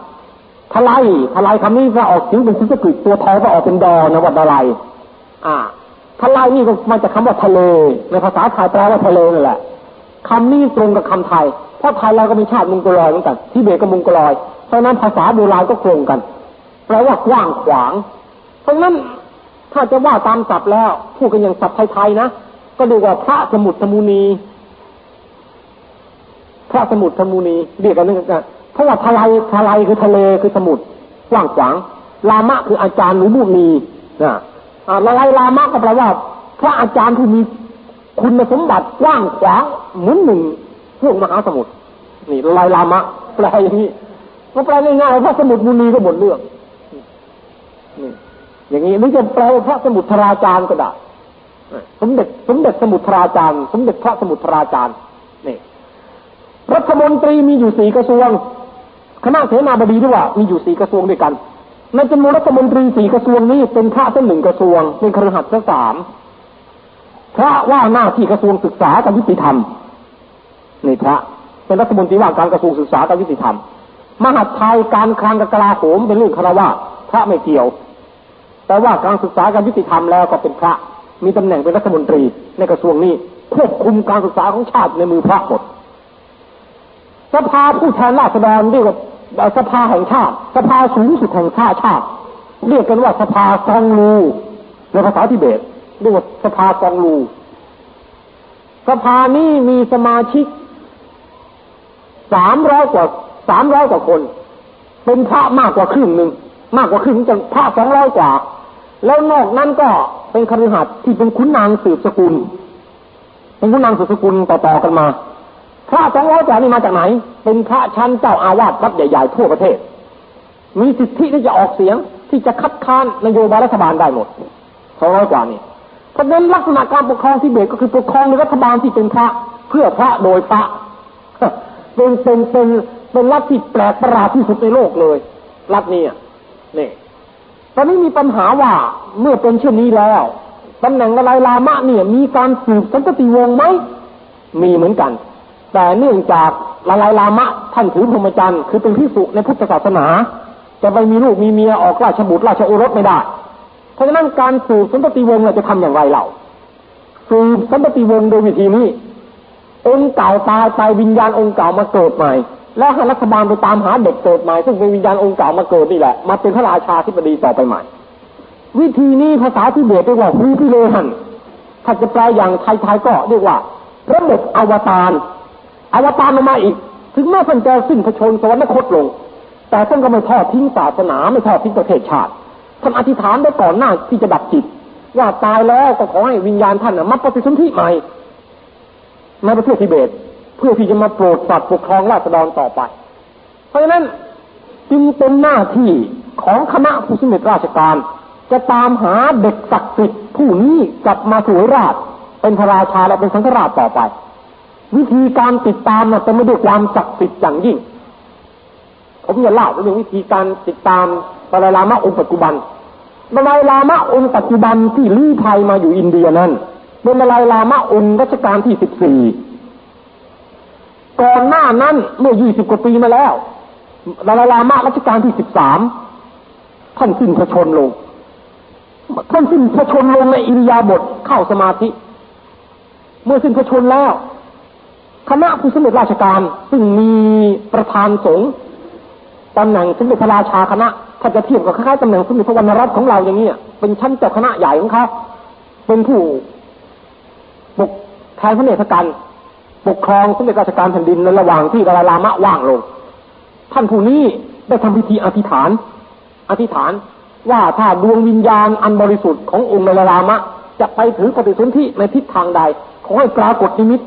ทลายทลายคำนี้ก็ออกเสียงเป็นสันสกฤตตัวทอก็ออกเป็นดอนะวัดดลายอ่าทลายนี่ก็มาจากคาว่าทะเลในภาษาไทยแปลว่าทะเลนั่นแหละคำนี้ตรงกับคำไทย เพราะไทยเราก็มีชาติมุงกลอยเหมือนกันที่เบตก็มุงกลอย เพราะนั้นภาษาโบราณก็ตรงกันแปลว่ากว้างขวาง เพราะนั้นถ้าจะว่าตามศัพท์แล้วพูดกันอย่างศัพท์ไทยๆนะ ก็เรียกว่าพระสมุทรสมุนี พระสมุทรสมุนีเรียกกันนึกกันเพราะว่าทลายทลายคือทะเลคือสมุทรกว้างขวาง ลามะคืออาจารย์หรือมุนีนะอ่าละลายลามะก็แปลว่า พระอาจารย์ที่มีคุณสมบัติกว้างขวางเหมือนหนึ่งพวกมหาสมุทรนี่ละลายลามะแปลอย่างนี้ก็แปลง่ายๆพระสมุทรมุนีก็หมดเรื่องนี่อย่างนี้หรือจะแปลพระสมุทรราจารย์ก็ได้ สมเด็จสมเด็จสมุทรราจารย์ สมเด็จพระสมุทรราจารย์นี่รัฐมนตรีมีอยู่สี่กระทรวง คณะเสนาบดีด้วยว่ามีอยู่สี่กระทรวงด้วยกันในจำนวนรัฐมนตรีสี่กระทรวงนี้เป็นพระเส้นหนึ่งกระทรวงเป็นครหัสถ์สามพระว่าหน้าที่กระทรวงศึกษากับยุติธรรมนี่พระเป็นรัฐมนตรีว่าการกระทรวงศึกษากับยุติธรรม มหาไทยการคลังกับกลาโหมเป็นเรื่องคารวะพระไม่เกี่ยว แต่ว่าการศึกษาการยุติธรรมแล้วก็เป็นพระ มีตำแหน่งเป็นรัฐมนตรีในกระทรวงนี้ควบคุมการศึกษาของชาติในมือพระหมดสภาผู้แทนราษฎรเรียกว่าสภาแห่งชาติ สภาสูงสุดแห่งชาติชาติ เรียกกันว่าสภาซองลูในภาษาทิเบตเรียกว่าสภาซองลูสภานี้มีสมาชิกสามร้อยกว่าสามร้อยกว่าคน เป็นพระมากกว่าครึ่งหนึ่งมากกว่าครึ่งจะพระสองร้อยกว่า แล้วนอกนั้นก็ เป็นคฤหัสถ์ที่เป็นขุนนางสืบสกุล เป็นขุนนางสืบสกุลต่อๆกันมา พระสองร้อยกว่านี่มาจากไหน เป็นพระชั้นเจ้าอาวาสวัดใหญ่ๆทั่วประเทศ มีสิทธิที่จะออกเสียงที่จะคัดค้านนโยบายรัฐบาลได้หมดสองร้อยกว่านี่เพราะฉะนั้นลักษณะการปกครองที่เบตก็คือปกครองในรัฐบาลที่เป็นพระเพื่อพระโดยพระเป็นเป็นเป็นเป็นรัฐที่แปลกประหลาดที่สุดในโลกเลย รัฐนี้นี่ ตอนนี้มีปัญหาว่าเมื่อเป็นเช่นนี้แล้วตำแหน่งอะไรลามะเนี่ย มีการสืบสันตติวงศ์ไหมมีเหมือนกัน แต่เนื่องจากละลายลามะท่านถือพรหมจรรย์คือเป็นพิสุในพุทธศาสนาจะไปมีลูกมีเมียออกราชบุตรราชโอรสไม่ได้ เพราะฉะนั้นการสืบสันตติวงศ์เราจะทำอย่างไรเราสืบสันตติวงศ์โดยวิธีนี้องค์เก่าตายไปวิญญาณองค์เก่ามาเกิดใหม่ และให้รัฐบาลไปตามหาเด็กเกิดใหม่ซึ่งเป็นวิญญาณองค์เก่ามาเกิดนี่แหละ มาเป็นพระราชาธิบดีต่อไปใหม่ วิธีนี้ภาษาที่เบตเรียกว่าฮูพิเลหันถ้าจะแปลอย่างไทยๆก็เรียกว่าพระเด็กอวตารอวตารลงมาอีก ถึงแม้ท่านจะสิ้นพระชนสวรรคตลง แต่ท่านก็ไม่ทอดทิ้งศาสนาไม่ทอดทิ้งประเทศชาติท่านอธิษฐานได้ก่อนหน้าที่จะดับจิตว่าตายแล้วก็ขอให้วิญญาณท่านมาปฏิสนธิใหม่ในประเทศทิเบต เพื่อที่จะมาโปรดสัตว์ปกครองราษฎรต่อไป เพราะฉะนั้นจึงเป็นหน้าที่ของคณะผู้สำเร็จราชการ จะตามหาเด็กศักดิ์สิทธิ์ผู้นี้กลับมาสวยราช เป็นพระราชาและเป็นสังฆราชต่อไป วิธีการติดตามนะ่ะเป็นไม่ด้วยความศักดิ์สิทธิ์อย่างยิ่ง ผมจะเล่าเรื่องวิธีการติดตามดาลายลามะองค์ปัจจุบันดาลายลามะองค์ปัจจุบันที่ลี้ภัยมาอยู่อินเดียนั้นเป็นดาลายลามะองค์รัชกาลที่สิบสี่ ก่อนหน้านั้นเมื่อยี่สิบกว่าปีมาแล้วดาลาลามะรัชกาลที่สิบสามท่านสิ้นพระชนลง ท่านสิ้นพระชนลงในอิริยาบถเข้าสมาธิ เมื่อสิ้นพระชนแล้ว คณะผู้สำเร็จราชการซึ่งมีประธานสงฆ์ตำแหน่งสมเด็จพระราชาคณะถ้าจะเทียบกับคล้ายๆตำแหน่งสมเด็จพระวรรณรัตน์ของเราอย่างนี้เป็นชั้นเจ้าคณะใหญ่ของเขาเป็นผู้ปกแทนพระเนตรกัน ปกครองสมเด็จราชการแผ่นดินในระหว่างที่ดาลามะว่างลง ท่านผู้นี้ได้ทำพิธีอธิษฐาน อธิษฐานว่าถ้าดวงวิญญาณอันบริสุทธิ์ขององค์ดาลามะ จะไปถือปฏิสนธิในทิศทางใด ขอให้ปรากฏนิมิต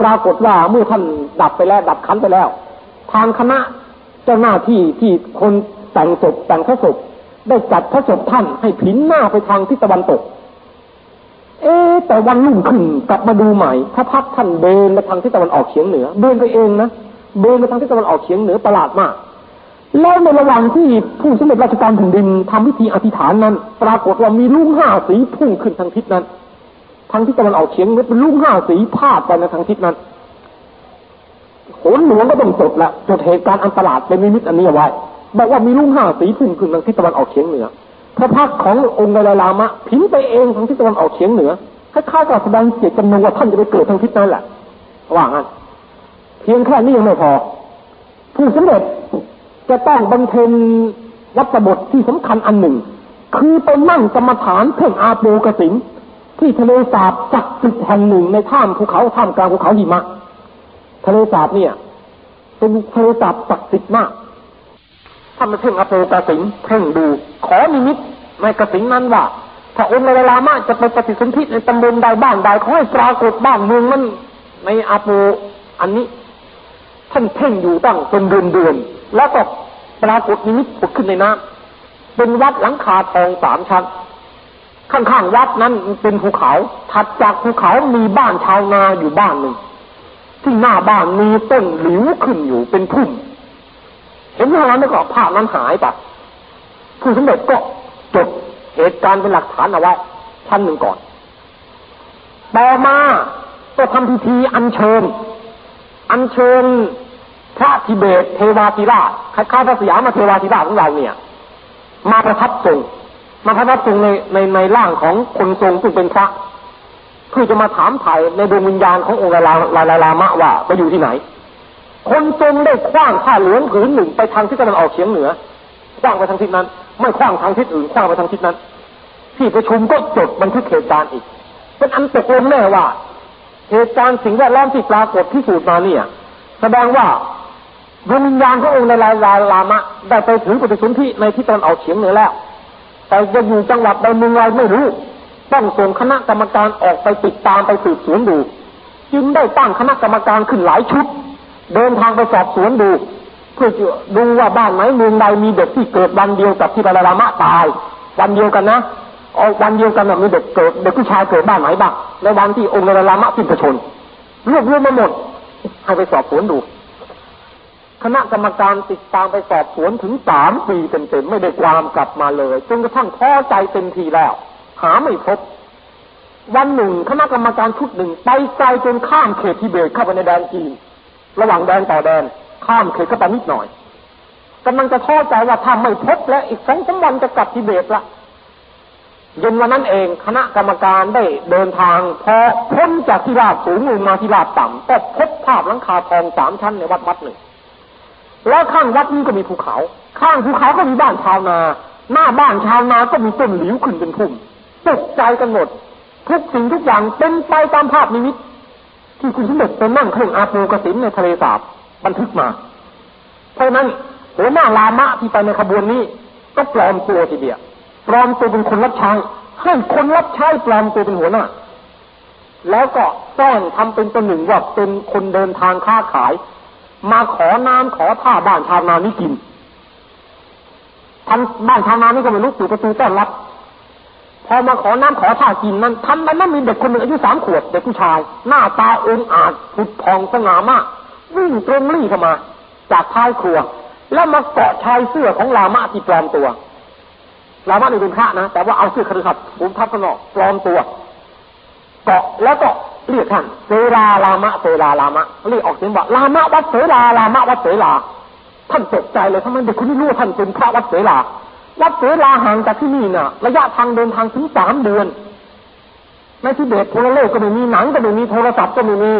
ปรากฏว่าเมื่อท่านดับไปแล้วดับขันไปแล้ว ทางคณะเจ้าหน้าที่ที่คนแต่งศพแต่งพระศพได้จัดพระศพท่านให้ผินหน้าไปทางทิศตะวันตก เอ๊แต่วันรุ่งขึ้นกลับมาดูใหม่พระพักท่านเดินไปทางทิศตะวันออกเฉียงเหนือเดินไปเองนะเดินไปทางทิศตะวันออกเฉียงเหนือประหลาดมากแล้วในระหว่างที่ผู้สมเด็จราชการแผ่นดินทำพิธีอธิษฐานนั้น ปรากฏว่ามีลุงห้าสีพุ่งขึ้นทางทิศนั้นทางทิศตะวันออกเฉียงเหนือเป็นลุงห้าสีพาดไปในทางทิศนั้นโขนหลวงก็ต้องจดละจดเหตุการณ์อันประหลาดเป็นนิมิตอันนี้เอาไว้บอกว่ามีลุงห้าสีพุ่งขึ้นทางทิศตะวันออกเฉียงเหนือ พระพักขององค์ไดลามะผินไปเองทางทิศตะวันออกเฉียงเหนือคล้ายๆกับแสดงเจตจำนงว่าท่านจะไปเกิดทางทิศนั้นแหละว่างั้นเพียงแค่นี้ยังไม่พอ ผู้สำเร็จจะต้องบำเพ็ญวัตบทที่สำคัญอันหนึ่ง คือไปนั่งกรรมฐานเพ่งอาโปกสินที่ทะเลสาบศักดิ์สิทแห่งหนึ่งในถ้ำภูเขาถ้ำกลางภูเขาหิมะ ทะเลสาบเนี่ย เป็นทะเลสาบศักดิ์สิทมาก ถ้ามาเพ่งอโปกสิงเพ่งดู ขอนิมิตในกสิงนั้นว่าถ้าองค์ในเวลามากจะไปปฏิสนธิในตำบลใดบ้านใดขอให้ปรากฏบ้านเมืองนั้นในอาโปอันนี้ ท่านเพ่งอยู่ตั้งเป็นเดือนเดือนแล้วก็ปรากฏนิมิตผุดขึ้นในน้ำเป็นวัดหลังคาทองสามชั้นข้างๆวัดนั้นเป็นภูเขา ถัดจากภูเขามีบ้านชาวนาอยู่บ้านหนึ่ง ที่หน้าบ้านมีต้นหลิวขึ้นอยู่เป็นพุ่ม เห็นเท่านั้นแล้วก็ภาพนั้นหายไปผู้สำเร็จก็จดเหตุการณ์เป็นหลักฐานเอาไว้ชั้นหนึ่งก่อน ต่อมาก็ทำพิธีอัญเชิญ อัญเชิญพระทิเบตเทวาธิราชคล้ายๆพระสยามมาเทวาธิราชของเราเนี่ย มาประทับทรงมาประทับทรงในในในร่างของคนทรงซึ่งเป็นพระเพื่อจะมาถามไถ่ในดวงวิญญาณขององค์ลาลาลาลาลามะว่าไปอยู่ที่ไหน คนทรงได้คว้างผ้าเหลืองผืนหนึ่งไปทางทิศตะวันออกเฉียงเหนือคว้างไปทางทิศนั้น ไม่คว้างทางทิศอื่นคว้างไปทางทิศนั้น ที่ประชุมก็จดบันทึกเหตุการณ์อีก เป็นอันตกลงแน่ว่า เหตุการณ์สิ่งแวดล้อมที่ปรากฏที่สูจน์มาเนี่ย แสดงว่าดวงวิญญาณขององค์ในลายลาลามะ ได้ไปถึงปฏิสนธิในทิศตะวันออกเฉียงเหนือแล้ว แต่จะอยู่จังหวัดใดเมืองใดไม่รู้ ต้องส่งคณะกรรมการออกไปติดตามไปสืบสวนดู จึงได้ตั้งคณะกรรมการขึ้นหลายชุด เดินทางไปสอบสวนดูเพื่อจะดูว่าบ้านไหนเมืองใดมีเด็กที่เกิดวันเดียวกับที่ลาลามะตาย วันเดียวกันนะเอาวันเดียวกันนะมีเด็กเกิดเด็กผู้ชายเกิดบ้านไหนบ้างในวันที่องค์ลาลามะสิ้นพระชนรวบรวมมาหมดให้ไปสอบสวนดู คณะกรรมการติดตามไปสอบสวนถึงสามปีเต็มๆไม่ได้ความกลับมาเลยจนกระทั่งท้อใจเต็มทีแล้ว หาไม่พบวันหนึ่งคณะกรรมการชุดหนึ่งไปไกลจนข้ามเขตทิเบตเข้าไปในแดนจีน ระหว่างแดนต่อแดน ข้ามเขตเข้าไปนิดหน่อยกำลังจะท้อใจว่าถ้าไม่พบและอีกสองสามวันจะกลับทิเบตละเย็นวันนั้นเองคณะกรรมการได้เดินทางพอพ้นจากที่ราบสูงลงมาที่ราบต่ำก็พบภาพหลังคาทองสามชั้นในวัดวัดหนึ่ง แล้วข้างวัดนี้ก็มีภูเขา ข้างภูเขาก็มีบ้านชาวนา หน้าบ้านชาวนาก็มีต้นหลิวขึ้นเป็นพุ่มตกใจกันหมดทุกสิ่งทุกอย่างเป็นไปตามภาพนิมิต ที่คุณสมเด็จไปนั่งเครื่องอาปูกสินในทะเลสาบบันทึกมา เพราะนั้นหัวหน้าลามะที่ไปในขบวนนี้ ก็ปลอมตัวทีเดียวปลอมตัวเป็นคนรับใช้ให้คนรับใช้ปลอมตัวเป็นหัวหน้า แล้วก็แซ่งทำเป็นตัวหนึ่งว่าเป็นคนเดินทางค้าขาย มาขอน้ำขอท่าบ้านชาวนานี่กินท่านบ้านชาวนานี่ก็ไม่รู้สู่ประตูต้อนรับ พอมาขอน้ำขอท่ากินนั้นทันใดนั้นมีเด็กคนหนึ่งอายุสามขวบเด็กผู้ชาย หน้าตาองอาจผุดพองสง่ามากวิ่งตรงรี่เข้ามา จากท้ายครัว แล้วมาเกาะชายเสื้อของลามะที่ปลอมตัวลามะนี่เป็นพระนะแต่ว่าเอาเสื้อคฤหัสถ์ผมทับข้างนอกปลอมตัว เกาะแล้วก็เรียกท่านเสราลามะเสราลามะเรียกออกเสียงว่าลามะวัดเสราลามะวัดเสราท่านตกใจเลยทำไมเด็กคนนี้รู้ท่านเป็นพระวัดเสรา วัดเสราห่างจากที่นี่น่ะ ระยะทางเดินทางถึงสามเดือนในทิเบตโทรโลกก็ไม่มีหนังก็ไม่มีโทรศัพท์ก็ไม่มี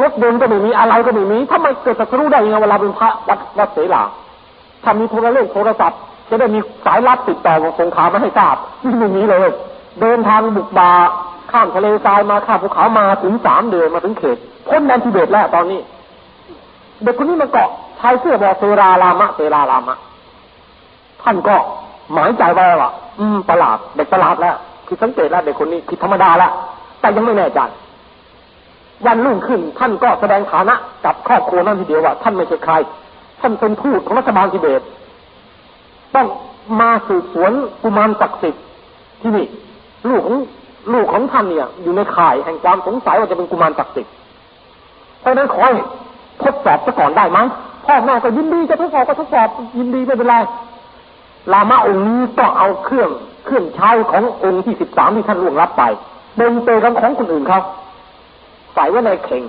รถยนต์ก็ไม่มีอะไรก็ไม่มีทำไมเกิดจะรู้ได้ยังไงเวลาเป็นพระวัดวัดเสราถ้ามีโทรโลกโทรศัพท์ จะได้มีสายลับติดต่อกับสงขามาให้ทราบไม่มีเลย เดินทางบุกบาข้ามทะเลทรายมาข้ามภูเขามาถึงสามเดือนมาถึงเขตพ้นแดนทิเบตแล้วตอนนี้ เด็กคนนี้มาเกาะชายเสื้อบอกเซราลามะเซราลามะท่านก็ หมายใจไว้ว่าอืมประหลาดเด็กประหลาดแล้วคือสังเกตแล้วเด็กคนนี้คือธรรมดาแล้วแต่ยังไม่แน่ใจวันรุ่งขึ้น ท่านก็แสดงฐานะกับครอบครัวนั่นทีเดียวว่า ท่านไม่ใช่ใคร ท่านเป็นทูตของรัฐบาลทิเบตต้องมาสืบสวนกุมารศักดิ์สิทธิ์ที่นี่ลูกของลูกของท่านเนี่ย อยู่ในข่ายแห่งความสงสัยว่าจะเป็นกุมารศักดิ์สิทธิ์เพราะนั้นขอให้ทดสอบซะก่อนได้ไหมพ่อแม่ก็ยินดีจะทดสอบก็ทดสอบยินดีไม่เป็นไร ลามะองค์นี้ก็เอาเครื่องเครื่องใช้ขององค์ที่สิบสามที่ท่านล่วงรับไปเดินเตยกันของคนอื่นเขาใส่ไว้ในเข่ง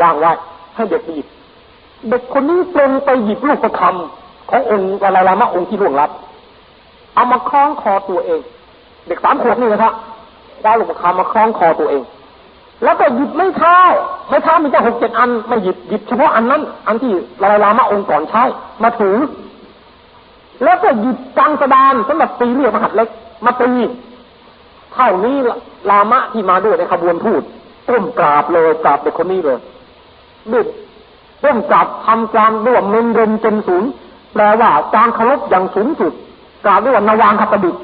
วางไว้ให้เด็กหยิบเด็กคนนี้ตรงไปหยิบลูกประคำขององค์ลาลามะองค์ที่ล่วงรับ เอามาคล้องคอตัวเอง เด็กสามขวบนี่นะครับคว้ลูกประคำมาคล้องคอตัวเอง แล้วก็หยิบไม่เท้าไม่เท้ามีแค่หกเจ็ดอันไม่หยิบหยิบเฉพาะอันนั้น อันที่ลาลามะองค์ก่อนใช้มาถือ แล้วก็หยิบกังสดานสำหรับตีเรียกมหัดเล็กมาตีเท่านี้ลามะที่มาด้วยในขบวนทูตก้มกราบเลยกราบเด็กคนนี้เลยด้วยก้มกราบทำความร่วมเมนเรนจนสูงแปลว่าการเคารพอย่างสูงสุดกราบด้วยว่านวางคประดิษฐ์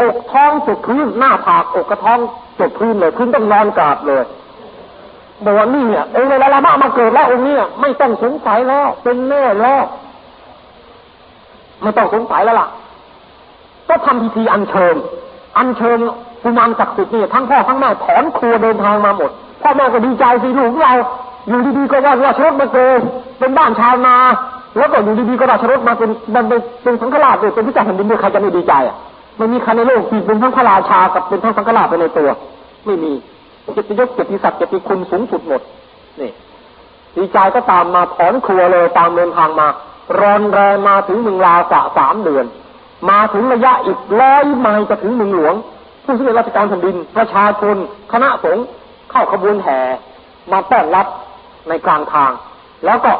อกท้องจุดพื้นหน้าผากอกกระท้องจุดพื้นเลยพื้นต้องนอนกราบเลยบอกว่านี่เนี่ยองค์ในลามะมาเกิดแล้วองค์เนี้ไม่ต้องสงสัยแล้วเป็นแน่แล้ว ไม่ต้องสงสัยแล้วล่ะ ก็ทำพิธีอัญเชิญ อัญเชิญกุมารศักดิ์สิทธิ์นี่ทั้งพ่อทั้งแม่ถอนครัวเดินทางมาหมด พ่อแม่ก็ดีใจสิลูกเรา อยู่ดีๆก็ว่าราชรถมาเกิดเป็นบ้านชาวนาแล้วก็อยู่ดีๆก็ราชรถมาเป็นมันเป็นเป็นสังฆราชด้วยเป็นพระเจ้าแผ่นดินด้วยใครจะไม่ดีใจอะไม่มีใครในโลกที่เป็นทั้งพระราชากับเป็นทั้งสังฆราชไปในตัว ไม่มีเกียรติยศเกียรติศักดิ์เกียรติคุณสูงสุดหมดนี่ดีใจก็ตามมาถอนครัวเลยตามเดินทางมา รอนแรมมาถึงเมืองลาวสะสามเดือน มาถึงระยะอีกร้อยไมล์จะถึงเมืองหลวง ผู้ช่วยราชการแผ่นดิน ประชาชนคณะสงฆ์เข้าขบวนแห่มาต้อนรับในกลางทาง แล้วก็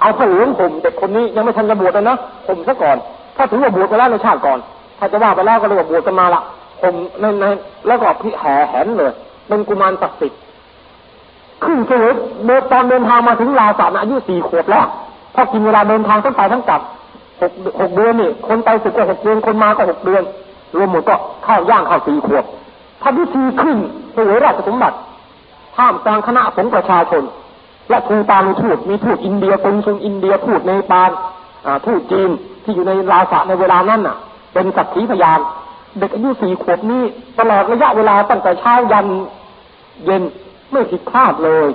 เอาผ้าเหลืองห่มเด็กคนนี้ยังไม่ทันจะบวชเลยนะห่มซะก่อน ถ้าถือว่าบวชไปแล้วในชาติก่อน ถ้าจะว่าไปแล้วก็เรียกว่าบวชกันมาละห่มในในแล้วก็พิแห่แหนเลยเป็นกุมารศักดิ์สิทธิ์ขึ้นเฉลยเดินตอนเดินทางมาถึงลาวสามอายุสี่ขวบแล้ว พอกินเวลาเดินทางทั้งไปทั้งกลับหกหกเดือนนี่คนไปสุดก็หกเดือนคนมาก็หกเดือน รวมหมดก็เข้าย่างเข้าสี่ขวบทำพิธีขึ้นเฉลยราชสมบัติท่ามกลางคณะสงฆ์ประชาชน และทูตามีทูตมีทูตอินเดียกงสุลอินเดียทูตในปานทูตจีนที่อยู่ในลาสะในเวลานั้นน่ะ เป็นสักขีพยานเด็กอายุสี่ขวบนี้ตลอดระยะเวลาตั้งแต่เช้ายันเย็นไม่ผิดพลาดเลย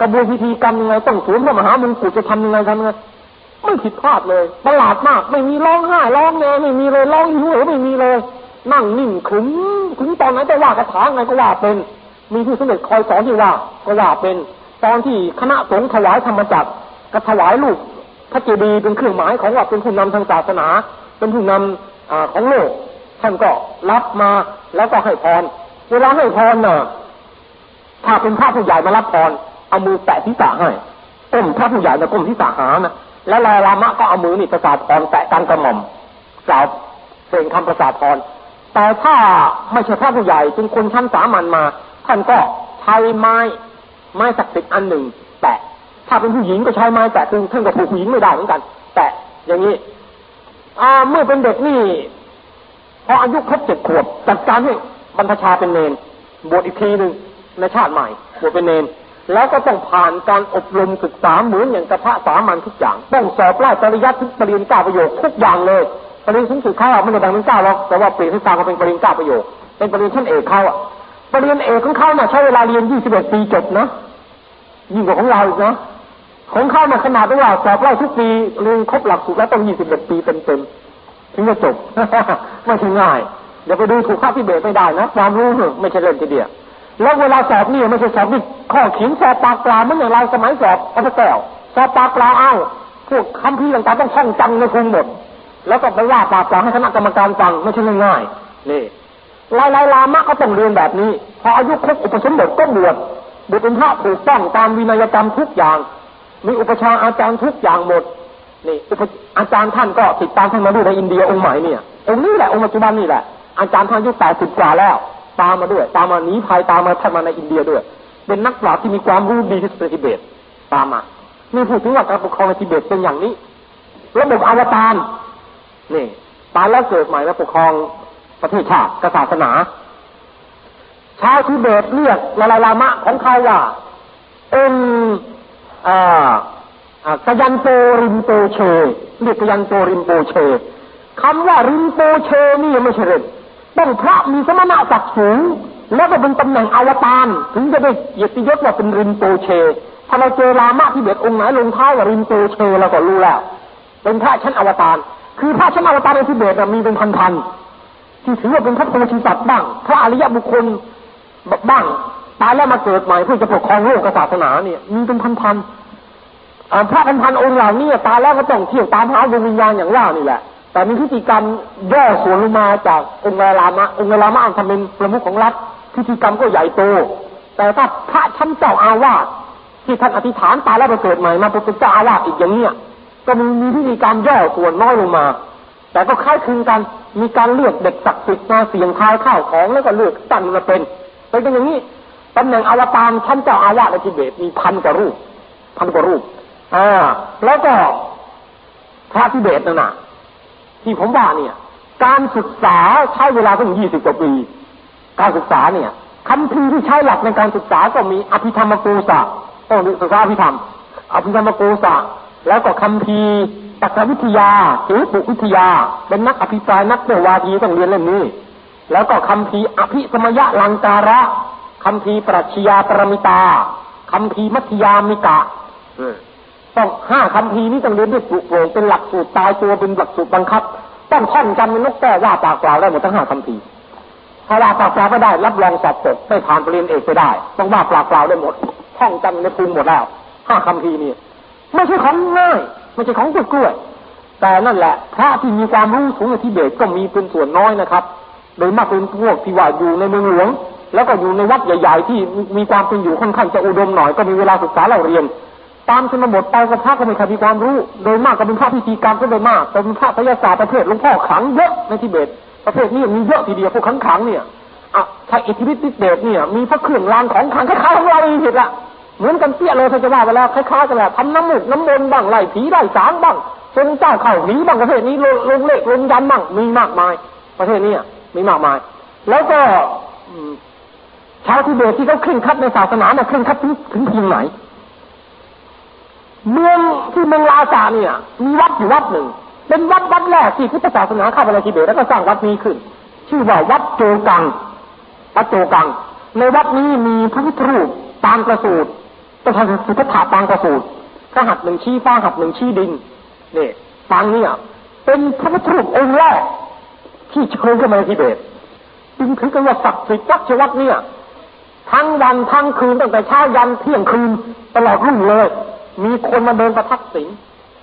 กระบวนพิธีกรรมยังไงต้องสวมพระมหามงกุฎจะทำยังไงทำยังไงไม่ผิดพลาดเลยประหลาดมาก ไม่มีร้องไห้ร้องแงไม่มีเลยร้องหิวเหอไม่มีเลย นั่งนิ่งขึงขึงตอนไหนจะว่าคาถาไงก็ว่าเป็น มีผู้สมเด็จคอยสอนที่ว่าก็ว่าเป็น ตอนที่คณะสงฆ์ถวายธรรมจักรก็ถวายลูกพระเจดีย์เป็นเครื่องหมายของว่าเป็นผู้นำทางศาสนา เป็นผู้นำอของโลกท่านก็รับมาแล้วก็ให้พรเวลาให้พรน่ะถ้าเป็นพระผู้ใหญ่มารับพร เอามือแตะที่สาให้ก้มพระผู้ใหญ่นะก้มที่สาหานะแล้วลายลามะก็เอามือนี่ประสาทพรแตะกลางกระหม่อมกล่าวเสียงคำประสาทพรแต่ถ้าไม่ใช่พระผู้ใหญ่เป็นคนชั้นสามัญมา ท่านก็ใช้ไม้ไม้ศักดิ์สิทธิ์อันหนึ่ง แตะถ้าเป็นผู้หญิงก็ใช้ไม้แตะคือท่านก็ผูกผู้หญิงไม่ได้เหมือนกัน แตะอย่างนี้อ่าเมื่อเป็นเด็กนี่พออายุครบเจ็ดขวบจัดการให้บรรพชาเป็นเนนบวชอีกทีหนึ่งในชาติใหม่บวชเป็นเนน แล้วก็ต้องผ่านการอบรมศึกษาเหมือนอย่างกระพระสามัญทุกอย่าง ต้องสอบไล่ปริยัติทุกปริญญาประโยคทุกอย่างเลยปริญญาสูงสุดเขาไม่ได้แบ่งเป็นเก้าหรอกแต่ว่าเปลี่ยนให้ฟังก็เป็นปริญญาเก้าประโยคเป็นปริญญาชั้นเอกเขาอะปริญญาเอกของเขาเนี่ยใช้เวลาเรียนยี่สิบเอ็ดปีจบนะยิ่งกว่าของเราอีกนะของเขาเนี่ยขนาดที่ว่าสอบไล่ทุกปีเรียนครบหลักสูตรแล้วต้องยี่สิบเอ็ดปีเต็มๆถึงจะจบไม่ใช่ง่ายเดี๋ยวไปดูถูกข้าที่เบรไม่ได้นะความรู้ไม่ใช่เล่นทีเดียว แล้วเวลาสอบนี่ไม่ใช่สอบนี่ข้อเขียนสอบปากปลาเมือนอย่างเราสมัยสอบอัตแก้วสอบปากปลาอ้าพวกคำพีต่างๆต้องท่องจำในคุงหมด แล้วก็ไปว่าปากปลาให้คณะกรรมการฟังไม่ใช่ง่ายๆนี่ลายลายลามะก็ต้องเรียนแบบนี้ พออายุครบอุปสมบทก็บวชบวชเป็นพระถูกต้องตามวินัยกรรมทุกอย่าง มีอุปชาอาจารย์ทุกอย่างหมดนี่อาจารย์ท่านก็ติดตามท่านมาด้วยในอินเดียองค์ใหม่เนี่ยองค์นี้แหละองค์ปัจจุบันนี่แหละอาจารย์ท่านอายุแปดสิบกว่าแล้ว ตามมาด้วย ตามมาหนีภัยตามมาท่านมาในอินเดียด้วย เป็นนักปราชญ์ที่มีความรู้ดีที่สุดในทิเบตตามมานี่พูดถึงว่าการปกครองในทิเบตเป็นอย่างนี้ ระบบอวตารนี่ตายแล้วเกิดใหม่แล้วปกครองประเทศชาติศาสนา ชาวทิเบตเรียกลาลายลามะของเขาว่าเอ็นอ่ากยันโตริมโปเชเรียกกยันโตริมโปเชคำว่าริมโปเชนี่ไม่ใช่เรื่อง ต้องพระมีสมณะศักดิ์สูงแล้วก็เป็นตำแหน่งอวตารถึงจะได้เกียรติยศว่าเป็นริมโปเชถ้าเราเจอลามะที่เบ็ดองค์ไหนลงท้ายว่าริมโปเชเราก็รู้แล้ว เป็นพระชั้นอวตารคือพระชั้นอวตารในทิเบตมีเป็นพันๆที่ถือว่าเป็นพระโพธิสัตว์บ้าง พระอริยบุคคลบ้างตายแล้วมาเกิดใหม่เพื่อจะปกครองโลกศาสนาเนี่ย มีเป็นพันๆพระพันๆองค์เหล่านี้ตายแล้วก็ต้องเที่ยวตามหาดวงวิญญาณอย่างว่านี่แหละ แต่มีพิธีกรรมย่อส่วนลงมาจากองค์ลามะองค์ลามะทำเป็นประมุขของรัฐพิธีกรรมก็ใหญ่โต แต่ถ้าพระชั้นเจ้าอาวาสที่ท่านอธิษฐานตายแล้วไปเกิดใหม่มาเป็นเจ้าอาวาสอีกอย่างเนี้ยก็มีมีพิธีกรรมย่อส่วนน้อยลงมา แต่ก็คล้ายคลึงกันมีการเลือกเด็กศักดิ์สิทธิ์มาเสี่ยงทายข้าวของแล้วก็เลือกตั้งมาเป็นเป็นอย่างนี้ตำแหน่งอวตารท่านเจ้าอาวาสในทิเบตมีพันกว่ารูปพันกว่ารูปอ่าแล้วก็พระทิเบตนั่นน่ะ ที่ผมว่าเนี่ย การศึกษาใช้เวลาตั้งยี่สิบกว่าปี การศึกษาเนี่ยคำพีที่ใช้หลักในการศึกษาก็มีอภิธรรมกูสะต้องศึกษาอภิธรรม อภิธรรมกูสะแล้วก็คำพีตักวิทยาหรือปุวิทยา เป็นนักอภิปรายนักเตวาทีต้องเรียนเล่มนี้ แล้วก็คำพีอภิสมยะลังการะคำพีปรัชญาปรมิตาคำพีมัธยามิกะ ต้องห้าคำพีนี้ต้องเรียนด้วยปลุกโปรงเป็นหลักสูตรตายตัวเป็นหลักสูตรบังคับ ต้องท่องจำเป็นนกแก้ว่าปากเปล่าได้หมดทั้งห้าคำพีถ้าว่าปากเปล่าไม่ได้ รับรองสอบตกได้ผ่านปริญญาเอกไปได้ ต้องว่าปากเปล่าได้หมด ท่องจำในภูมิหมดแล้วห้าคำพีนี่ไม่ใช่ของง่ายไม่ใช่ของกล้วยแต่นั่นแหละพระที่มีความรู้สูงในทิเบตก็มีเป็นส่วนน้อยนะครับ โดยมากเป็นพวกที่ว่าอยู่ในเมืองหลวงแล้วก็อยู่ในวัดใหญ่ ๆ ที่มีความเป็นอยู่ค่อนข้างจะอุดมหน่อยก็มีเวลาศึกษาเราเรียน ตามชนบทไปก็พระก็ไม่เคยมีความรู้ โดยมากก็เป็นพระพิธีกรรมก็โดยมากแต่เป็นพระพยาศาสตร์ประเภทหลวงพ่อขังเยอะในทิเบตประเภทนี้มีเยอะทีเดียวพวกขังขังเนี่ยอะถ้าอิทธิฤทธิ์เบตเนี่ย มีพระเครื่องรางของขังคล้ายๆของเราเอีกทีละเหมือนกันเปี้ยเลยถ้าจะว่าไปแล้วคล้ายๆกันแหละทำน้ำมูกน้ำมนต์บ้างไล่ผีไล่สางบ้างจนเจ้าเข้าหนีบ้างประเภทนี้ลงเลขลงยันบ้างมีมากมาย ประเภทนี้มีมากมาย แล้วก็ชาวทิเบตที่เขาเคร่งคัดในศาสนาเนี่ยเคร่งคัดถึงถึงเพียงไหน เมืองที่เมืองลาซาเนี่ย มีวัดอยู่วัดหนึ่ง เป็นวัดวัดแรกที่พุทธศาสนาเข้าไปในทิเบตแล้วก็สร้างวัดนี้ขึ้น ชื่อว่าวัดโจกัง วัดโจกัง ในวัดนี้มีพระพุทธรูปปางกระสูตรเป็นพระสุทธาปางกระสูตรพระหัตถ์หนึ่งชี้ฟ้าหัตถ์หนึ่งชี้ดินนี่ปางเนี่ยเป็นพระพุทธรูปองค์แรกที่เชิญเข้ามาในทิเบตจึงถือกันว่าศักดิ์สิทธิ์วัดเชวัดเนี่ยทั้งวันทั้งคืนตั้งแต่เช้ายันเที่ยงคืนตลอดรุ่งเลย มีคนมาเดินประทับสิง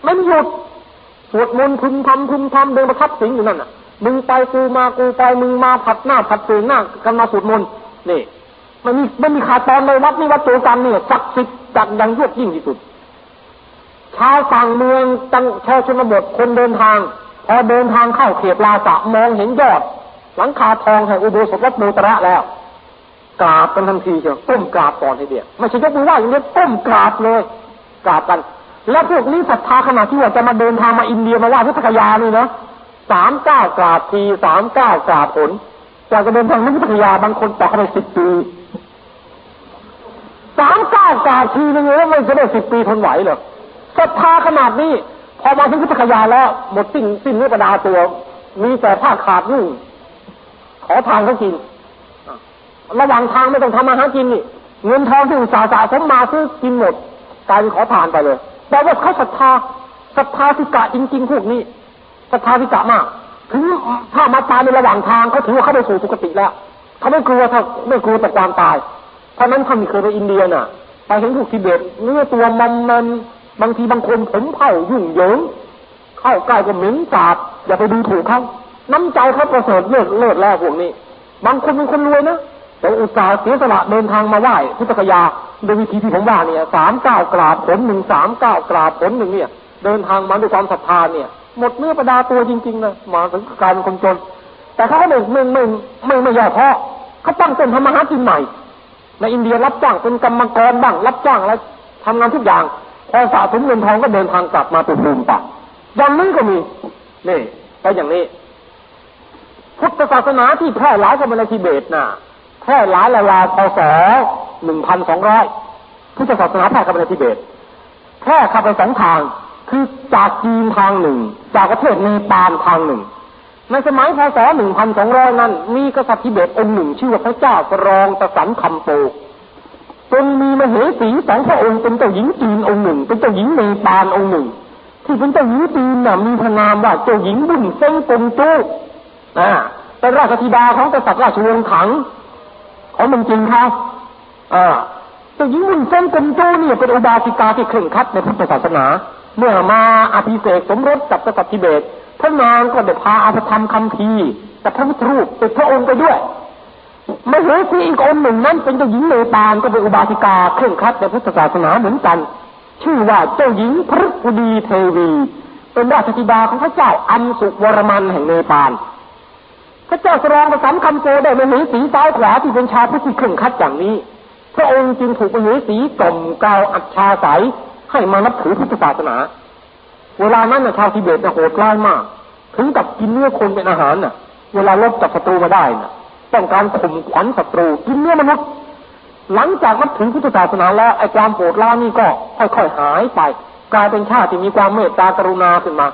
ไม่หยุดสวดมนต์พึมพำพึมพำเดินประทับสิงอยู่นั่นน่ะมึงไปกูมากูไปมึงมาผัดหน้าผัดเสียหน้ากันมาสวดมนต์นี่มันมีมันมีขาดตอนในวัดนี่วัดโจกันเนี่ยศักดิ์สิทธิ์จัดย่างยวดยิ่งที่สุดชาวต่างเมืองจังชาวชนบทคนเดินทาง พอเดินทางเข้าเขตลาสะมองเห็นยอด หลังคาทองแห่งอุโบสถวัดโมตระแล้วกราบกันทันทีเชียวก้มกราบก่อนทีเดียวไม่ใช่ยกมือไหว้อย่างเดียวก้มกราบเลย กราบกัน แล้วพวกนี้ศรัทธาขนาดที่ว่าจะมาเดินทางมาอินเดียมาไหว้พุทธคยานี่นะสามเก้ากราบทีสามเก้ากราบผลจากจะเดินทางมาพุทธคยาบางคนต่อเขาไปสิบปีสามเก้ากราบทีนึงแล้วมันจะได้สิบปีทนไหวเหรอศรัทธาขนาดนี้ พอมาถึงพุทธคยาแล้ว หมดสิ้นสิ้นเนื้อประดาตัว มีแต่ผ้าขาดนุ่งขอทานเขากินระหว่างทางไม่ต้องทำอาหารกินนี่เงินทองที่อุตสาห์สะสมมาซื้อกินหมด กลายเป็นขอทานไปเลยแต่ว่าเขาศรัทธาศรัทธาทิกะจริง ๆ พวกนี้ศรัทธาทิกะมากถึงถ้ามาตายในระหว่างทางเขาถือว่าเขาไปสู่สุคติแล้วเขาไม่กลัวถ้าไม่กลัวต่อความตาย เพราะนั้นท่านเคยไปอินเดียน่ะไปเห็นพวกทิเบตเนื้อตัวมันมันบางทีบางคนผมเผ่ายุ่งเหยิงเข้าใกล้ก็เหม็นสาบอย่าไปดูถูกเขาน้ำใจเขาประเสริฐเลิศเลิศแล้วพวกนี้ บางคนเป็นคนรวยนะแต่อุตส่าห์เสียสละเดินทางมาไหว้พุทธคยา โดยวิธีที่ผมว่าเนี่ยสามเก้ากราบผลหนึ่งสามเก้ากราบผลหนึ่งเนี่ย เดินทางมาด้วยความศรัทธาเนี่ย หมดเนื้อประดาตัวจริงๆนะมาถึงกลารเป็นคนจน แต่เขาไม่ไม่ไม่ไม่ไม่ย่อท้อเขาตั้งต้นทำมาหากินใหม่ในอินเดียรับจ้างเป็นกรรมกรบ้างรับจ้างแล้วทำงานทุกอย่าง พอสะสมเงินทองก็เดินทางกลับมาเป็นภูมิปักอย่างนี้ก็มีนี่ไปอย่างนี้ พุทธศาสนาที่แพร่หลายเข้ามาในทิเบตน่ะ แพร่หลายราวๆพศหนึ่งพันสองร้อยพุทธศาสนาแพร่เข้ามาในทิเบตแพร่เข้าไปสองทาง คือจากจีนทางหนึ่ง จากประเทศเนปาลทางหนึ่ง ในสมัยพศหนึ่งพันสองร้อยนั้น มีกษัตริย์ทิเบตองค์หนึ่ง ชื่อว่าพระเจ้ากรองตสันคำโปจงมีมเหสีสองพระองค์เป็นเจ้าหญิงจีนองค์หนึ่ง เป็นเจ้าหญิงเนปาลองค์หนึ่ง ที่เป็นเจ้าหญิงจีนน่ะมีพระนามว่าเจ้าหญิงบุญเซ้งกงจูอ่าเป็นราชธิดาของกษัตริย์ราชวงศ์ถัง ของมืองจีนเขาอ่าเจ้าหญิงบุญเซ้งกงจูเนี่ยเป็นอุบาสิกาที่เคร่งครัดในพุทธศาสนา เมื่อมาอภิเษกสมรสกับกษัตริย์ทิเบตพระนางก็ได้พาอาภธรรมคำพีร์กับพระพุทธรูปติดพระองค์ไปด้วยมเหสีอีกองค์หนึ่งนั้นเป็นเจ้าหญิงเนปาลก็เป็นอุบาสิกาเคร่งครัดในพุทธศาสนาเหมือนกัน ชื่อว่าเจ้าหญิงพฤกุดีเทวี เป็นราชธิดาของพระเจ้าอันสุวรมันแห่งเนปาล พระเจ้าสรองประสานคำโจได้มเหสีซ้ายขวาที่เป็นชาวพุทธที่เคร่งคัดอย่างนี้ พระองค์จึงถูกมเหสีกล่อมกล่าวอัจฉาสายให้มานับถือพุทธศาสนา เวลานั้นนะชาวทิเบตนะโหดร้ายมาก ถึงกับกินเนื้อคนเป็นอาหารน่ะ เวลาลบจับศัตรูมาได้น่ะต้องการข่มขวัญศัตรูกินเนื้อมนุษย์หลังจากนับถือพุทธศาสนาแล้วไอ้ความโหดร้ายนี่ก็ค่อยๆหายไป กลายเป็นชาติที่มีความเมตตากรุณาขึ้นมา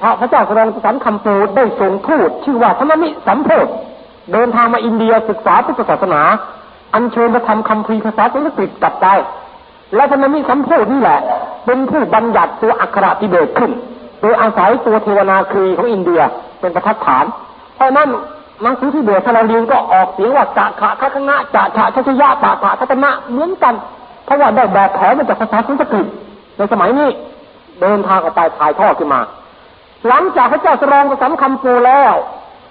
พระพระเจ้าสรองสันคำปูได้ทรงทูตชื่อว่าธรรมมิสัมโพธเดินทางมาอินเดียศึกษาพุทธศาสนา อัญเชิญพระธรรมคำพีภาษาสันสกฤตกลับไปและธรรมมิสัมโพธนี่แหละ เป็นผู้บัญญัติตัวอักขระทิเบตขึ้น โดยอาศัยตัวเทวนาครีของอินเดียเป็นประทัดฐาน เพราะนั้นหนังสือที่เบตถ้าราเรียนก็ออกเสียงว่าจะขะคะคะงะจะฉะชะชยะตะถะทัตนะเหมือนกัน เพราะว่าได้แบบแผนมาจากภาษาสันสกฤตในสมัยนี้เดินทางออกไปถ่ายทอดขึ้นมา หลังจากพระเจ้าสรองประสานคำปูแล้ว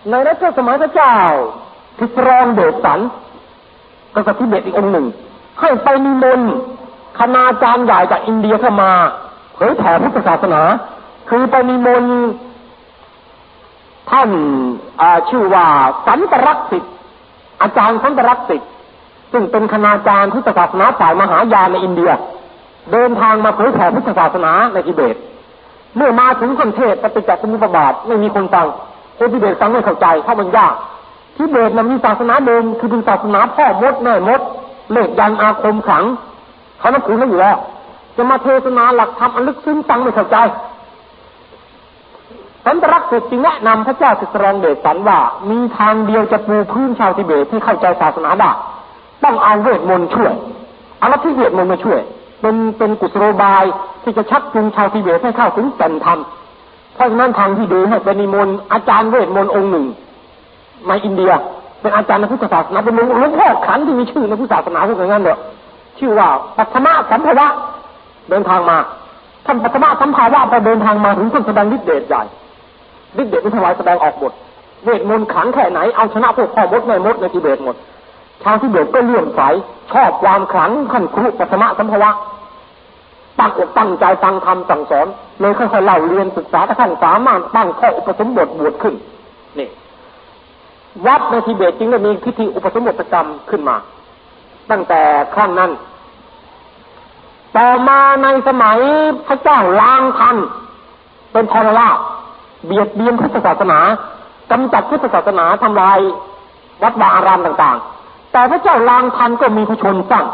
ในรัชสมัยพระเจ้าทิสรองเดชสันกษัตริย์ทิเบตอีกองหนึ่ง ให้ไปนิมนต์คณาจารย์ใหญ่จากอินเดียเข้ามาเผยแผ่พุทธศาสนา คือไปนิมนต์ท่านชื่อว่าสันตรักษิตอาจารย์สันตรักษิตซึ่งเป็นคณาจารย์พุทธศาสนาฝ่ายมหายานในอินเดีย เดินทางมาเผยแผ่พุทธศาสนาในทิเบต เมื่อมาถึงคนเทศปฏิจจสมุปบาทไม่มีคนฟังคนทิเบตฟังไม่เข้าใจเพราะมันยากทิเบตมันมีศาสนาเดิมคือเป็นศาสนาพ่อมดแม่มดเลขยันอาคมขังเขานับถือนั่อยู่แล้วจะมาเทศนาหลักธรรมอันลึกซึ้งฟังไม่เข้าใจสันตรักษ์จึงแนะนำพระเจ้าสิสรองเดชสันว่า มีทางเดียวจะปูพื้นชาวทิเบตให้เข้าใจศาสนาได้ต้องเอาเวทมนต์ช่วยเอาลัทธิเวทมนต์มาช่วย เป็นเป็นกุศโลบายที่จะชักจูงชาวทิเบตให้เข้าถึงแก่นธรรม เพราะฉะนั้นทางที่ดีให้เป็นนิมนต์อาจารย์เวทมนต์องค์หนึ่งในอินเดีย เป็นอาจารย์ในพุทธศาสนาเป็นหลวงลวงพ่อขันที่มีชื่อในพุทธศาสนาพวกนั้นเนอะชื่อว่าปัทมะสัมภวะเดินทางมาท่านปัทมะสัมภาวะไปเดินทางมาถึงท่านแสดงฤทธิเดชใหญ่ฤทธิเดชเป็นถวายแสดงออกหมดเวทมนต์ขังแค่ไหนเอาชนะพวกพ่อมดแม่มดในทิเบตหมด ชาวทิเบตก็เลื่อมใสชอบความขลังขั้นครุปัทมะสัมภวะตั้งอกตั้งใจฟังธรรมสั่งสอนเลยค่อยๆเล่าเรียนศึกษากระทั่งสามารถตั้งข้ออุปสมบทบวชขึ้นนี่วัดในทิเบตจึงได้มีพิธีอุปสมบทกรรมขึ้นมา ตั้งแต่ครั้งนั้น ต่อมาในสมัยพระเจ้าลางทันเป็นทรราชเบียดเบียนพุทธศาสนากำจัดพุทธศาสนาทำลายวัดวาอารามต่างๆ แต่พระเจ้าลางทันก็มีพระชนสั่ง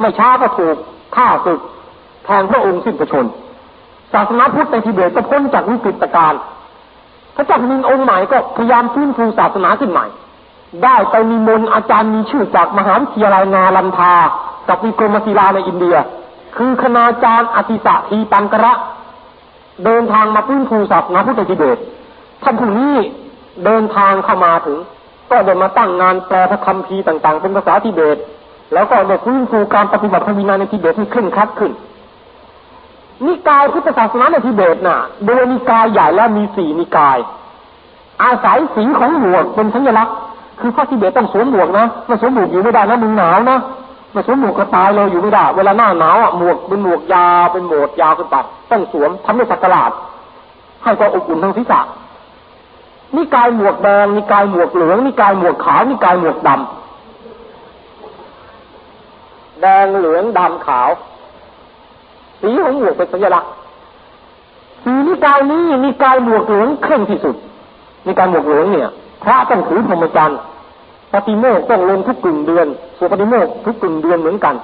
ไม่ช้าก็ถูกฆ่าศึกแทนพระองค์สิ้นพระชนศาสนาพุทธในทิเบตก็พ้นจากวิกฤตการพระเจ้ามินองค์ใหม่ก็พยายามฟื้นฟูศาสนาขึ้นใหม่ ได้ไปมีมนอาจารย์มีชื่อจากมหาวิทยาลัยนาลันทา กับวิกรมศิลาในอินเดีย คือคณาจารย์อธิสะทีปังกระเดินทางมาฟื้นฟูศาสนาพุทธทิเบตท่านผู้นี้เดินทางเข้ามาถึง ก็ได้มาตั้งงานแปลพระคัมภีร์ต่าง ๆ เป็นภาษาทิเบต แล้วก็ได้ฟื้นฟูการปฏิบัติพระวินัยในทิเบตให้เคร่งครัดขึ้น นิกายพุทธศาสนาในทิเบตน่ะ โดยนิกายใหญ่แล้วมีสี่นิกาย อาศัยสีของหมวกเป็นสัญลักษณ์ คือพระทิเบตต้องสวมหมวกนะไม่สวมหมวกอยู่ไม่ได้นะมึงหนาวนะไม่สวมหมวกก็ตายเลยอยู่ไม่ได้ เวลาหน้าหนาวอะหมวกเป็นหมวกยาวเป็นหมวกยาวขึ้นไปต้องสวมทำให้สักการะให้ความอบอุ่นทางศีรษะ นิกายหมวกแดงนิกายหมวกเหลืองนิกายหมวกขาวนิกายหมวกดำแดงเหลืองดำขาวสีของหมวกเป็นสัญลักษณ์สีนิกายนี้นิกายหมวกเหลืองเคร่งที่สุดนิกายหมวกเหลืองเนี่ย พระต้องถือพรหมจรรย์ปฏิโมกต้องลงทุกกึ่งเดือนส่วนปฏิโมกทุกกึ่งเดือนเหมือนกัน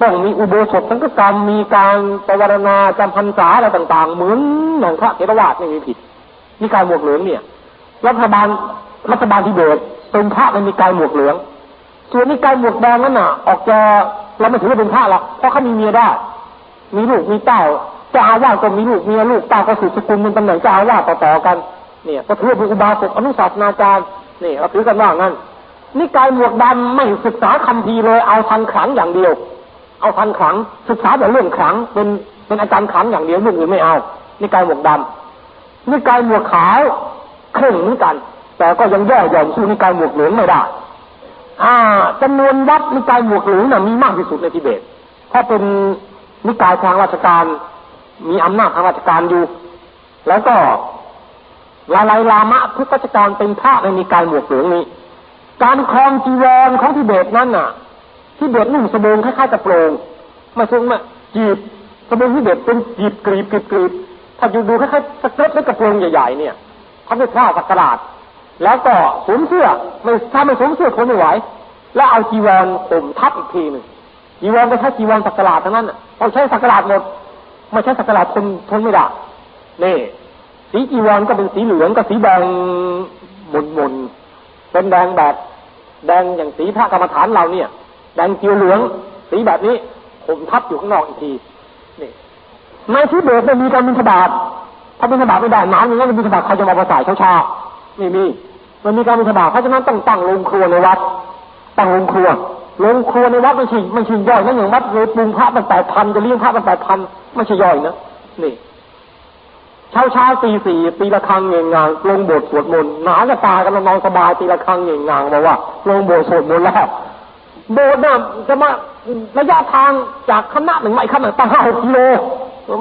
ต้องมีอุโบสถสังฆกรรมมีการปวารณาจำพรรษาอะไรต่าง ๆ เหมือนหนังพระเทรวาสไม่มีผิดนิกายหมวกเหลืองเนี่ย รัฐบาลรัฐบาลที่เบตเป็นพระในนิกายหมวกเหลืองส่วนนิกายหมวกแดงนั่นน่ะ ออกจะเราไม่ถือว่าเป็นพระหรอกเพราะเขามีเมียได้ มีลูกมีเต้าเจ้าอาวาสก็มีลูกเมียลูกเต้าก็สืบสกุลเป็นตำแหน่งเจ้าอาวาสต่อๆกันเนี่ยก็ถือเป็นอุบาสกอนุสาสนาจารย์นี่เราถือกันว่างั้นนิกายหมวกดำไม่ศึกษาคำพีเลยเอาทันขังอย่างเดียว เอาทันขังศึกษาแต่เรื่องขังเป็นเป็นอาจารย์ขังอย่างเดียวเรื่องอื่นไม่เอานิกายหมวกดำนิกายหมวกขาว เคร่งเหมือนกัน แต่ก็ยังย่อหย่อนสู้นิกายหมวกเหลืองไม่ได้ อ่าจำนวนวัดนิกายหมวกเหลืองน่ะมีมากที่สุดในทิเบตเพราะเป็นนิกายทางราชการมีอำนาจทางราชการอยู่ แล้วก็ลาลายลามะทุกราชการเป็นพระในมีการหมวกเหลืองนี้ การครองจีวรของทิเบตนั้นน่ะทิเบตนุ่งสบงคล้ายๆกระโปรงไม่ซึ่งมาจีบสบงทิเบตเป็นจีบกรีบกรีบกรีบถ้าอยู่ดูคล้ายๆสเกิร์ตหรือกระโปรงใหญ่ๆเนี่ย เขาไม่ผ้าสักกระดาษแล้วก็สวมเสื้อไม่ถ้าไม่สวมเสื้อคนไม่ไหว แล้วเอาจีวรห่มทับอีกทีหนึ่งจีวรก็ใช้จีวรสักกระดทั้งนั้นน่ะต้องใช้สักกระดหมดไม่ใช่สักกระดทนทนไม่ได้นี่สีจีวรก็เป็นสีเหลืองกับสีแดงมนมนๆเป็นแดงแบบแดงอย่างสีพระกรรมฐานเราเนี่ย แดงเกียวเหลือง สีแบบนี้ผมทับอยู่ข้างนอกอีกทีนี่ในที่เบสไม่มีการบินทบาท ถ้าบินทบาทไม่ได้น้ำอย่างนั้นบินทบาทเขาจะมาประสายเช้าๆไม่มีมันมีการบินทบาทเพราะฉะนั้นต้องตั้งโรงครัวในวัดตั้งโรงครัวโรงครัวในวัดไม่ใช่ไม่ใช่ย่อยนะอย่างวัดเลยปรุงพระตั้งแปดพันจะเลี้ยงพระตั้งแปดพันไม่ใช่ย่อยนะนี่เช้าเช้าตีสี่ตีละครังเงงงางลงโบสถ์สวดมนต์หนาจะตายกันนอนสบายตีละครังเงงงางบอกว่า ลงโบสถ์สวดมนต์แล้วโบสถ์น่ะจะมาระยะทางจากคณะหนึ่งมาอีกคณะหนึ่งตั้งห้าหกกิโล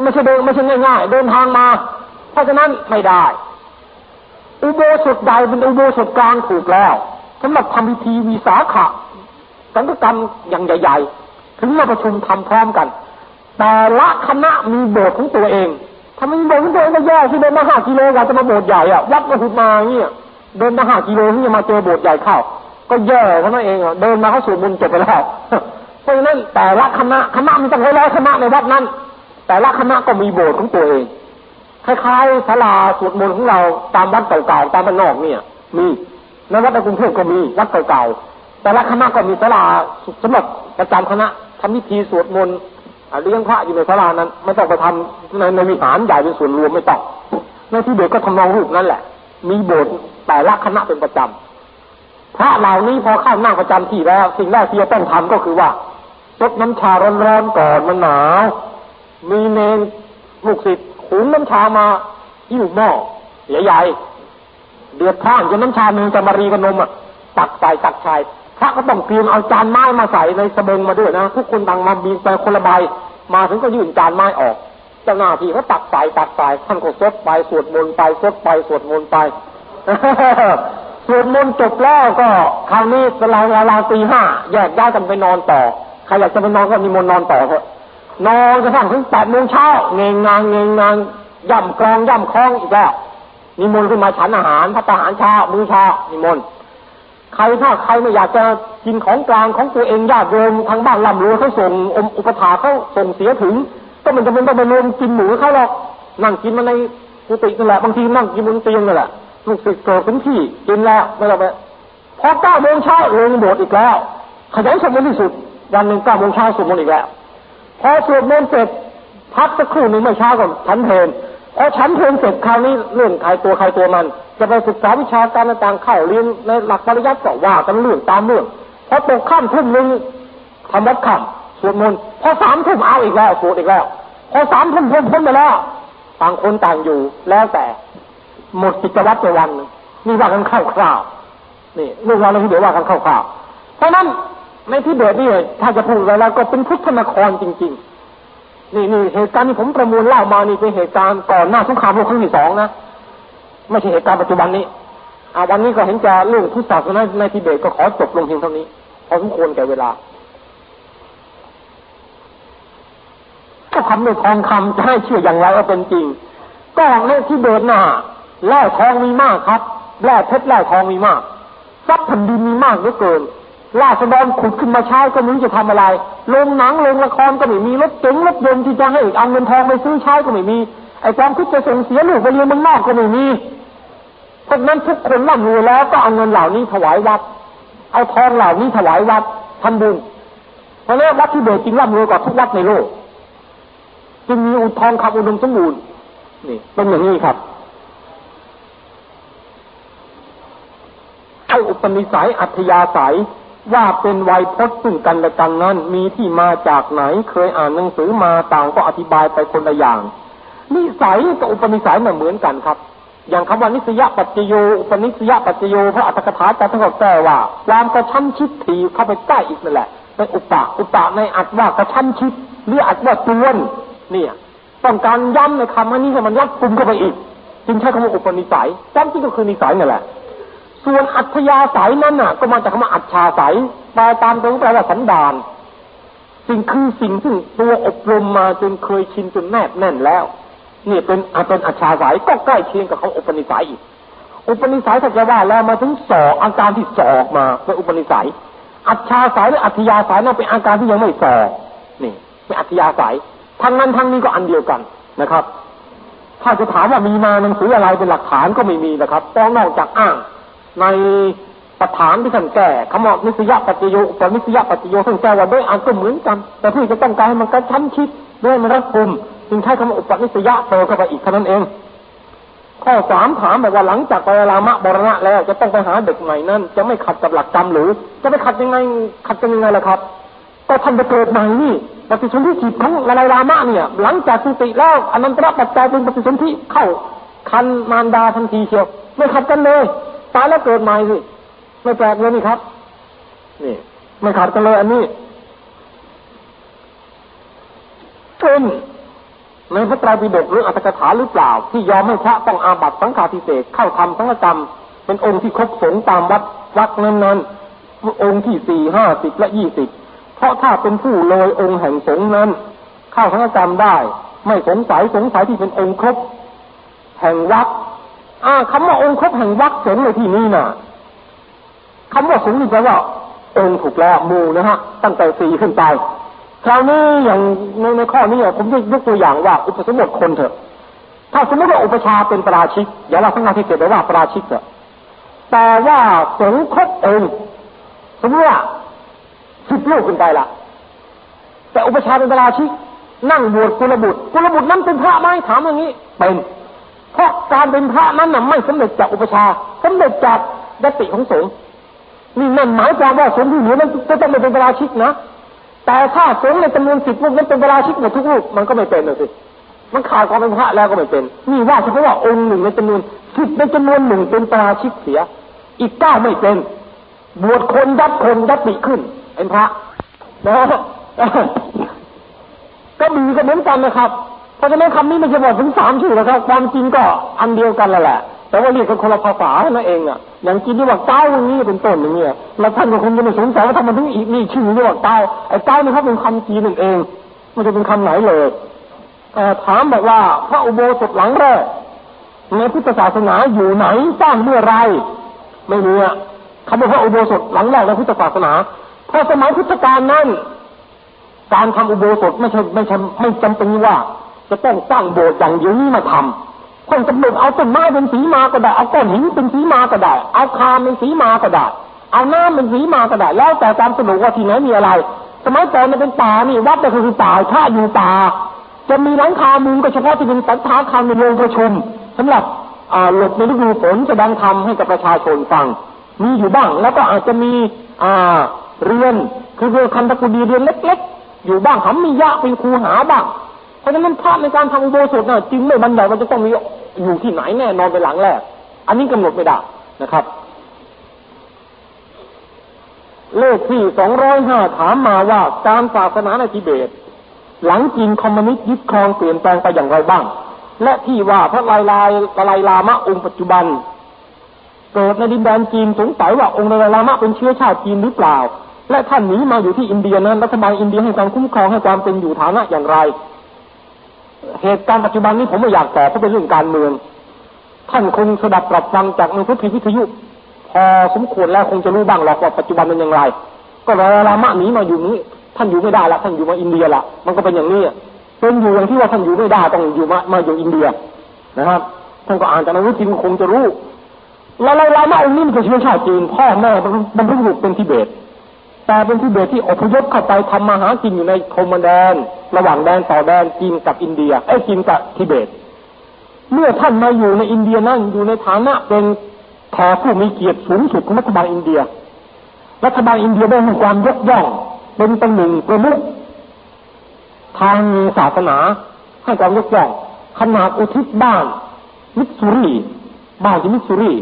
ไม่ใช่เดินไม่ใช่ง่ายๆเดินทางมา เพราะฉะนั้นไม่ได้ อุโบสถใดเป็นอุโบสถกลางถูกแล้วสำหรับทำพิธีวีสาขะสังฆกรรมอย่างใหญ่ ๆ ถึงมาประชุมทำพร้อมกัน แต่ละคณะมีโบสถ์ของตัวเองถ้าไมมีโบสถ์ของตัวเองก็แย่ที่เดินมาห้ากิโลกว่าจะมาโบสถ์ใหญ่อะวัดมาหุดมาเงี้ยเดินมาห้ากิโลที่จะมาเจอโบสถ์ใหญ่เข้าก็แย่เท่านั้นเองอะเดินมาเข้าสู่มุนต์จบไปแล้วเพราะฉะนั้นแต่ละคณะคณะมีตั้งร้อยคณะในวัดนั้น แต่ละคณะก็มีโบสถ์ของตัวเอง คล้ายๆศาลาสวดมนต์ของเราตามวัดเก่าๆตามบ้านนอกเนี่ย มีในวัดในกรุงเทพก็มีวัดเก่าๆแต่ละคณะก็มีศาลาสำหรับประจำคณะทำพิธีสวดมนต์เลี้ยงพระอยู่ในศาลานั้นไม่ต้องไปทำในในวิหารใหญ่เป็นส่วนรวมไม่ต้องในที่เด็กก็ทำนองรูปนั่นแหละ มีโบสถ์แต่ละคณะเป็นประจำพระเหล่านี้พอเข้านั่งประจำที่แล้ว สิ่งแรกที่จะต้องทำก็คือว่าซดน้ำชาร้อนๆก่อนมันหนาวมีเนรลูกศิษย์ หุงน้ำชามาหิ้วหม้อใหญ่ๆเดือดพร่านจนน้ำชาเนืองจะมารีกับนมอะตักใส่ตักชายพระก็ต้องเตรียมเอาจานไม้มาใส่ในสบงมาด้วยนะทุกคนต่างมาบีบไปคนละใบมาถึงก็ยื่นจานไม้ออกเจ้าหน้าที่เขาตักใส่ตักใส่ท่านก็ซดไปสวดมนต์ไปซดไปสวดมนต์ไปสวดมนต์จบแล้วก็คราวนี้เวลาเวลาตีห้าแยกย้ายกันไปนอนต่อใครอยากจะไปนอนก็มีมนต์นอนต่อเถอะ นอนกระทั่งถึงแปดโมงเช้าเงงงางเงงงางย่ำกรองย่ำคล้องอีกแล้วนิมนต์ขึ้นมาฉันอาหารพัตตาหารเช้ามื้อเช้านิมนต์ใครถ้าใครไม่อยากจะกินของกลางของตัวเองญาติโยมทางบ้านลำรวยเขาส่งอมอุปถาเขาส่งเสียถึง ก็มันจะเป็นต้องไปรวมกินหมูเขาหรอกนั่งกินมาในกุฏินั่นแหละบางทีนั่งกินบนเตียงนั่นแหละลูกศิษย์เกิดเป็นที่กินแล้วไม่ต้องไปพอเก้าโมงเช้าลงโบสถ์อีกแล้วขยันสวดมนต์ที่สุดวันหนึ่งเก้าโมงเช้าสวดมนต์อีกแล้ว พอสวดมนต์เสร็จพักสักครู่หนึ่งไม่ช้าก่อนฉันเพลนพอฉันเพลนเสร็จคราวนี้เรื่องใครตัวใครตัวมัน จะไปศึกษาวิชาการต่างๆเข้าเรียนในหลักปริยัติก็ว่ากันเรื่องตามเรื่องพอตกข้ามทุ่มหนึ่งทำวัดค่ำสวดมนต์พอสามทุ่มเอาอีกแล้วสวดอีกแล้วพอสามทุ่มพ้นพ้นไปแล้วต่างคนต่างอยู่แล้วแต่หมดกิจวัตรไปวันนี่ว่ากันคร่าวๆนี่เรื่องราวในที่เดี๋ยวว่ากันคร่าวๆเพราะนั้น ในที่เบตนี่ถ้าจะพูดอะไรแล้วก็เป็นพุทธนครจริง ๆ นี่นี่เหตุการณ์ที่ผมประมวลเล่ามานี่เป็นเหตุการณ์ก่อนหน้าสงครามโลกครั้งที่สองนะไม่ใช่เหตุการณ์ปัจจุบันนี้อาวันนี้ก็เห็นจะเรื่องพุทธศาสนาในทิเบตก็ขอจบลงเพียงเท่านี้พอสมควรแก่เวลาก็ทำด้วยทองคำจะให้เชื่ออย่างไรว่าเป็นจริงก็ในที่เบตน่ะแร่ทองมีมากครับแร่เพชรแร่ทองมีมากทรัพย์แผ่นดินมีมากเหลือเกิน ราษฎรขุดขึ้นมาใช้ก็ไม่รู้จะทำอะไรโรงหนังโรงละครก็ไม่มีรถเก๋งรถยนต์ที่จะให้เอาเงินทองไปซื้อใช้ก็ไม่มี ไอ้ความคิดจะส่งเสียลูกไปเรียนเมืองนอกก็ไม่มีเพราะนั้นทุกคนร่ำรวยแล้วก็เอาเงินเหล่านี้ถวายวัด เอาทองเหล่านี้ถวายวัดทำบุญเพราะนั้นวัดที่เบตจริงร่ำรวยกว่าทุกวัดในโลก จึงมีอุทองคำอุดมสมบูรณ์นี่เป็นอย่างนี้ครับไอ้อุปนิสัยอัธยาศัย ว่าเป็นไวยพจน์ซึ่งกันและกันนั้น มีที่มาจากไหนเคยอ่านหนังสือมาต่างก็อธิบายไปคนละอย่าง นิสัยกับอุปนิสัยเหมือนกันครับ อย่างคำว่านิสยปัจจโยอุปนิสยปัจจโยพระอัตถกถาจารย์ท่านก็แก้ว่าความกระชั้นชิดถีเข้าไปใกล้อีกนั่นแหละเป็นอุปะอุปะในอัดว่ากระชั้นชิดหรืออัดว่าจวนเนี่ย ต้องการย้ำในคำอันนี้ให้มันรัดกุมเข้าไปอีก จึงใช้คำว่าอุปนิสัยความจริงก็คือนิสัยนั่นแหละ ส่วนอัธยาศัยนั้นน่ะ ก็มาจากคำว่าอัจฉาศัยแปลตามตรงแปลว่าสันดานสิ่งคือสิ่งซึ่งตัวอบรมมาจนเคยชินจนแนบแน่นแล้วนี่เป็นอาเป็นอัจฉาศัยก็ใกล้เคียงกับเขาอุปนิสัยอีก อุปนิสัยถ้าจะว่าแล้วมาถึงสออาการที่สอออกมาเป็นอุปนิสัย อัจฉาสายหรืออัธยาสายนั่นเป็นอาการที่ยังไม่สอนี่เป็นอัธยาสายทั้งนั้นทั้งนี้ก็อันเดียวกันนะครับ ถ้าจะถามว่ามีมาหนังสืออะไรเป็นหลักฐานก็ไม่มีนะครับต้องนอกจากอ้าง ในประฐานที่ท่านแก้คำว่านิสยปัจจโยแต่นิสยปัจจโยท่านแก้ว่าด้วยอันก็เหมือนกัน แต่เพื่อจะต้องการให้มันกระชั้นชิดด้วยมันรัดกุมจึงใช้คำว่าอุปนิสยะโตเข้าไปอีกเท่านั้นเอง ข้อสามถามแบบว่าหลังจากไปรามะบรณะแล้ว จะต้องไปหาเด็กใหม่นั้นจะไม่ขัดกับหลักกรรมหรือ จะไปขัดยังไงขัดกันยังไงล่ะครับ ก็ท่านไปเกิดใหม่นี่ปฏิสนธิจิตของละลายรามะเนี่ย หลังจากสุติแล้วอนันตระปัจจัยเป็นปฏิสนธิเข้าคันมารดาทันทีเชียวไม่ขัดกันเลย ตายแล้วเกิดใหม่สิไม่แปลกเลยนี่ครับ นี่ไม่ขัดกันเลยอันนี้เป็นในพระไตรปิฎกหรืออัตถกถาหรือเปล่า ที่ยอมให้พระต้องอาบัตสังฆาทิเศษเข้าทำสังฆกรรม เป็นองค์ที่ครบสงตามวัดวัดนั้นๆองค์ที่สี่ห้าสิบและยี่สิบเพราะถ้าเป็นผู้เลยองค์แห่งสงนั้น เข้าสังฆกรรมได้ ไม่สงสัยสงสัยที่เป็นองค์ครบ แห่งวัด อ่าคำว่าองค์ครบแห่งวัดสงในที่นี้น่ะคำว่าสงนี่แปลว่าองค์ถูกแล้วมูนะฮะ ตั้งแต่สี่ขึ้นไปคราวนี้อย่างในในข้อนี้ผมจะยกตัวอย่างว่า อุปสมบทคนเถอะ ถ้าสมมติว่าอุปชาเป็นปราชิกอย่าเราทั้งงานที่เกิดไปว่าปราชิกเถอะแต่ว่าสงครบเองสมมติว่าสิบลูกขึ้นไปละแต่อุปชาเป็นปราชิกนั่งบวชกุลบุตรกุลบุตรนั้นเป็นพระไหมถามอย่างนี้เป็น เพราะการเป็นพระนั้นน่ะไม่สำเร็จจากอุปชาสำเร็จจากยติของสงฆ์นี่นั่นหมายความว่าสงฆ์ที่เหลือนั้นจะต้องเป็นปราชิกนะ แต่ถ้าสงฆ์ในจำนวนสิบรูปนั้นเป็นเวลาชิกหมดทุกรูปมันก็ไม่เป็นเลยสิมันขาดความเป็นพระแล้วก็ไม่เป็น นี่ว่าเฉพาะว่าองค์หนึ่งในจำนวนสิบในจำนวนหนึ่งเป็นปราชิกเสีย อีกเก้าไม่เป็น บวชคนยัดคนยัดติขึ้นเป็นพระนะก็มีก็เหมือนกันนะครับ เพราะฉะนั้นคำนี้ไม่ใช่บอกถึงสามชื่อนะครับ ความจริงก็อันเดียวกันแหละแต่ว่าเรียกกันคนละภาษานั่นเองอะอย่างกินที่ว่าเก้าอย่างนี้เป็นต้นอย่างเงี้ยแล้วท่านก็คงจะไม่สงสัยว่าทำไมถึงอีกนี่ชื่อที่ว่าเก้าไอ้เก้านี่เขาเป็นคำจีนนั่นเองมันจะเป็นคำไหนเลยถามบอกว่าพระอุโบสถหลังแรกในพุทธศาสนาอยู่ไหนสร้างเมื่อไรไม่รู้อะคำว่าพระอุโบสถหลังแรกในพุทธศาสนาเพราะสมัยพุทธกาลนั้นการทำอุโบสถไม่ใช่ไม่ใช่ไม่จำเป็นว่า จะต้องสร้างโบสถ์อย่างเดียวนี้มาทำคนกำหนดเอาต้นไม้เป็นสีมาก็ได้ เอาก้อนหินเป็นสีมาก็ได้ เอาคาเป็นสีมาก็ได้ เอาน้ำเป็นสีมาก็ได้ แล้วแต่ตามสะดวกว่าที่ไหนมีอะไร สมัยก่อนมันเป็นป่านี่วัดก็คือป่าถ้าอยู่ป่า จะมีหลังคามุงก็เฉพาะที่เป็นสันทาคารในโรงประชุมสำหรับหลบในฤดูฝนแสดงธรรมให้กับประชาชนฟัง มีอยู่บ้าง แล้วก็อาจจะมีอ่าเรือนคือเรือนคันตะกุดีเรือนเล็ก ๆ อยู่บ้างหำมียะเป็นคูหาบ้าง เพราะฉะนั้นพระในการทำอุโบสถน่ะจึงไม่บรรยายมันจะต้องมีอยู่ที่ไหนแน่นอนเป็นหลังแรก อันนี้กำหนดไม่ได้นะครับ เลขที่สองร้อยห้าถามมาว่าการศาสนาในทิเบต หลังจีนคอมมิวนิสต์ยึดครองเปลี่ยนแปลงไปอย่างไรบ้าง และที่ว่าพระลายลายลายลามะองค์ปัจจุบัน เกิดในดินแดนจีนสงสัยว่าองค์ลายลามะเป็นเชื้อชาติจีนหรือเปล่า และท่านหนีมาอยู่ที่อินเดียนั้นรัฐบาลอินเดียให้ความคุ้มครองให้ความเป็นอยู่ฐานะอย่างไร เหตุการณ์ปัจจุบันนี้ผมไม่อยากตอบเพราะเป็นเรื่องการเมือง ท่านคงสดับปรับฟังจากในพุทธิวิทยุพอสมควรแล้วคงจะรู้บ้างหรอกว่าปัจจุบันเป็นอย่างไร ก็รอรามะหนีมาอยู่นี้ ท่านอยู่ไม่ได้ละท่านอยู่มาอินเดียละมันก็เป็นอย่างนี้เป็นอยู่อย่างที่ว่าท่านอยู่ไม่ได้ต้องอยู่มามาอยู่อินเดียนะครับท่านก็อ่านจากในวิทยุคงจะรู้แล้วรามะองค์นี้มันจะเชื้อชาติจีนพ่อแม่มันเพิ่งบุกเป็นทิเบต แต่เป็นทิเบตที่อพยพเข้าไปทำมาหากินอยู่ในโคมแดน ระหว่างแดนต่อแดนจีนกับอินเดียไอ้จีนกับทิเบต เมื่อท่านมาอยู่ในอินเดียนั่นอยู่ในฐานะเป็นแขกผู้มีเกียรติสูงสุดของรัฐบาลอินเดีย รัฐบาลอินเดียได้ให้ความยกย่องเป็นตำแหน่งประมุขทางศาสนาให้ความยกย่องขนาดอุทิศบ้านมิสซูรีบ้านที่มิสซูรี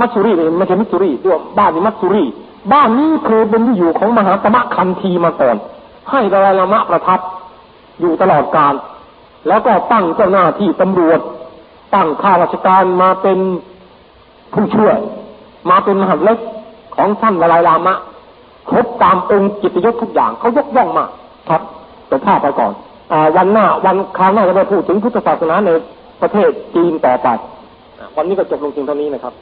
มัสซูรีไม่ใช่มิสซูรีด้วยบ้านที่มัสซูรี บ้านนี้เคยเป็นที่อยู่ของมหาตมะคานธีมาก่อน ให้ดาไลลามะประทับ อยู่ตลอดกาล แล้วก็ตั้งเจ้าหน้าที่ตำรวจ ตั้งข้าราชการมาเป็นผู้ช่วย มาเป็นมหาเล็กของท่านละลายลามะครบตามองค์กิตยศทุกอย่างเขายกย่องมากครับจบภาพไปก่อนอวันหน้าวันคราวหน้าจะได้พูดถึงพุทธศาสนาในประเทศจีนต่อไปวันนี้ก็จบลงเพียงเท่านี้นะครับ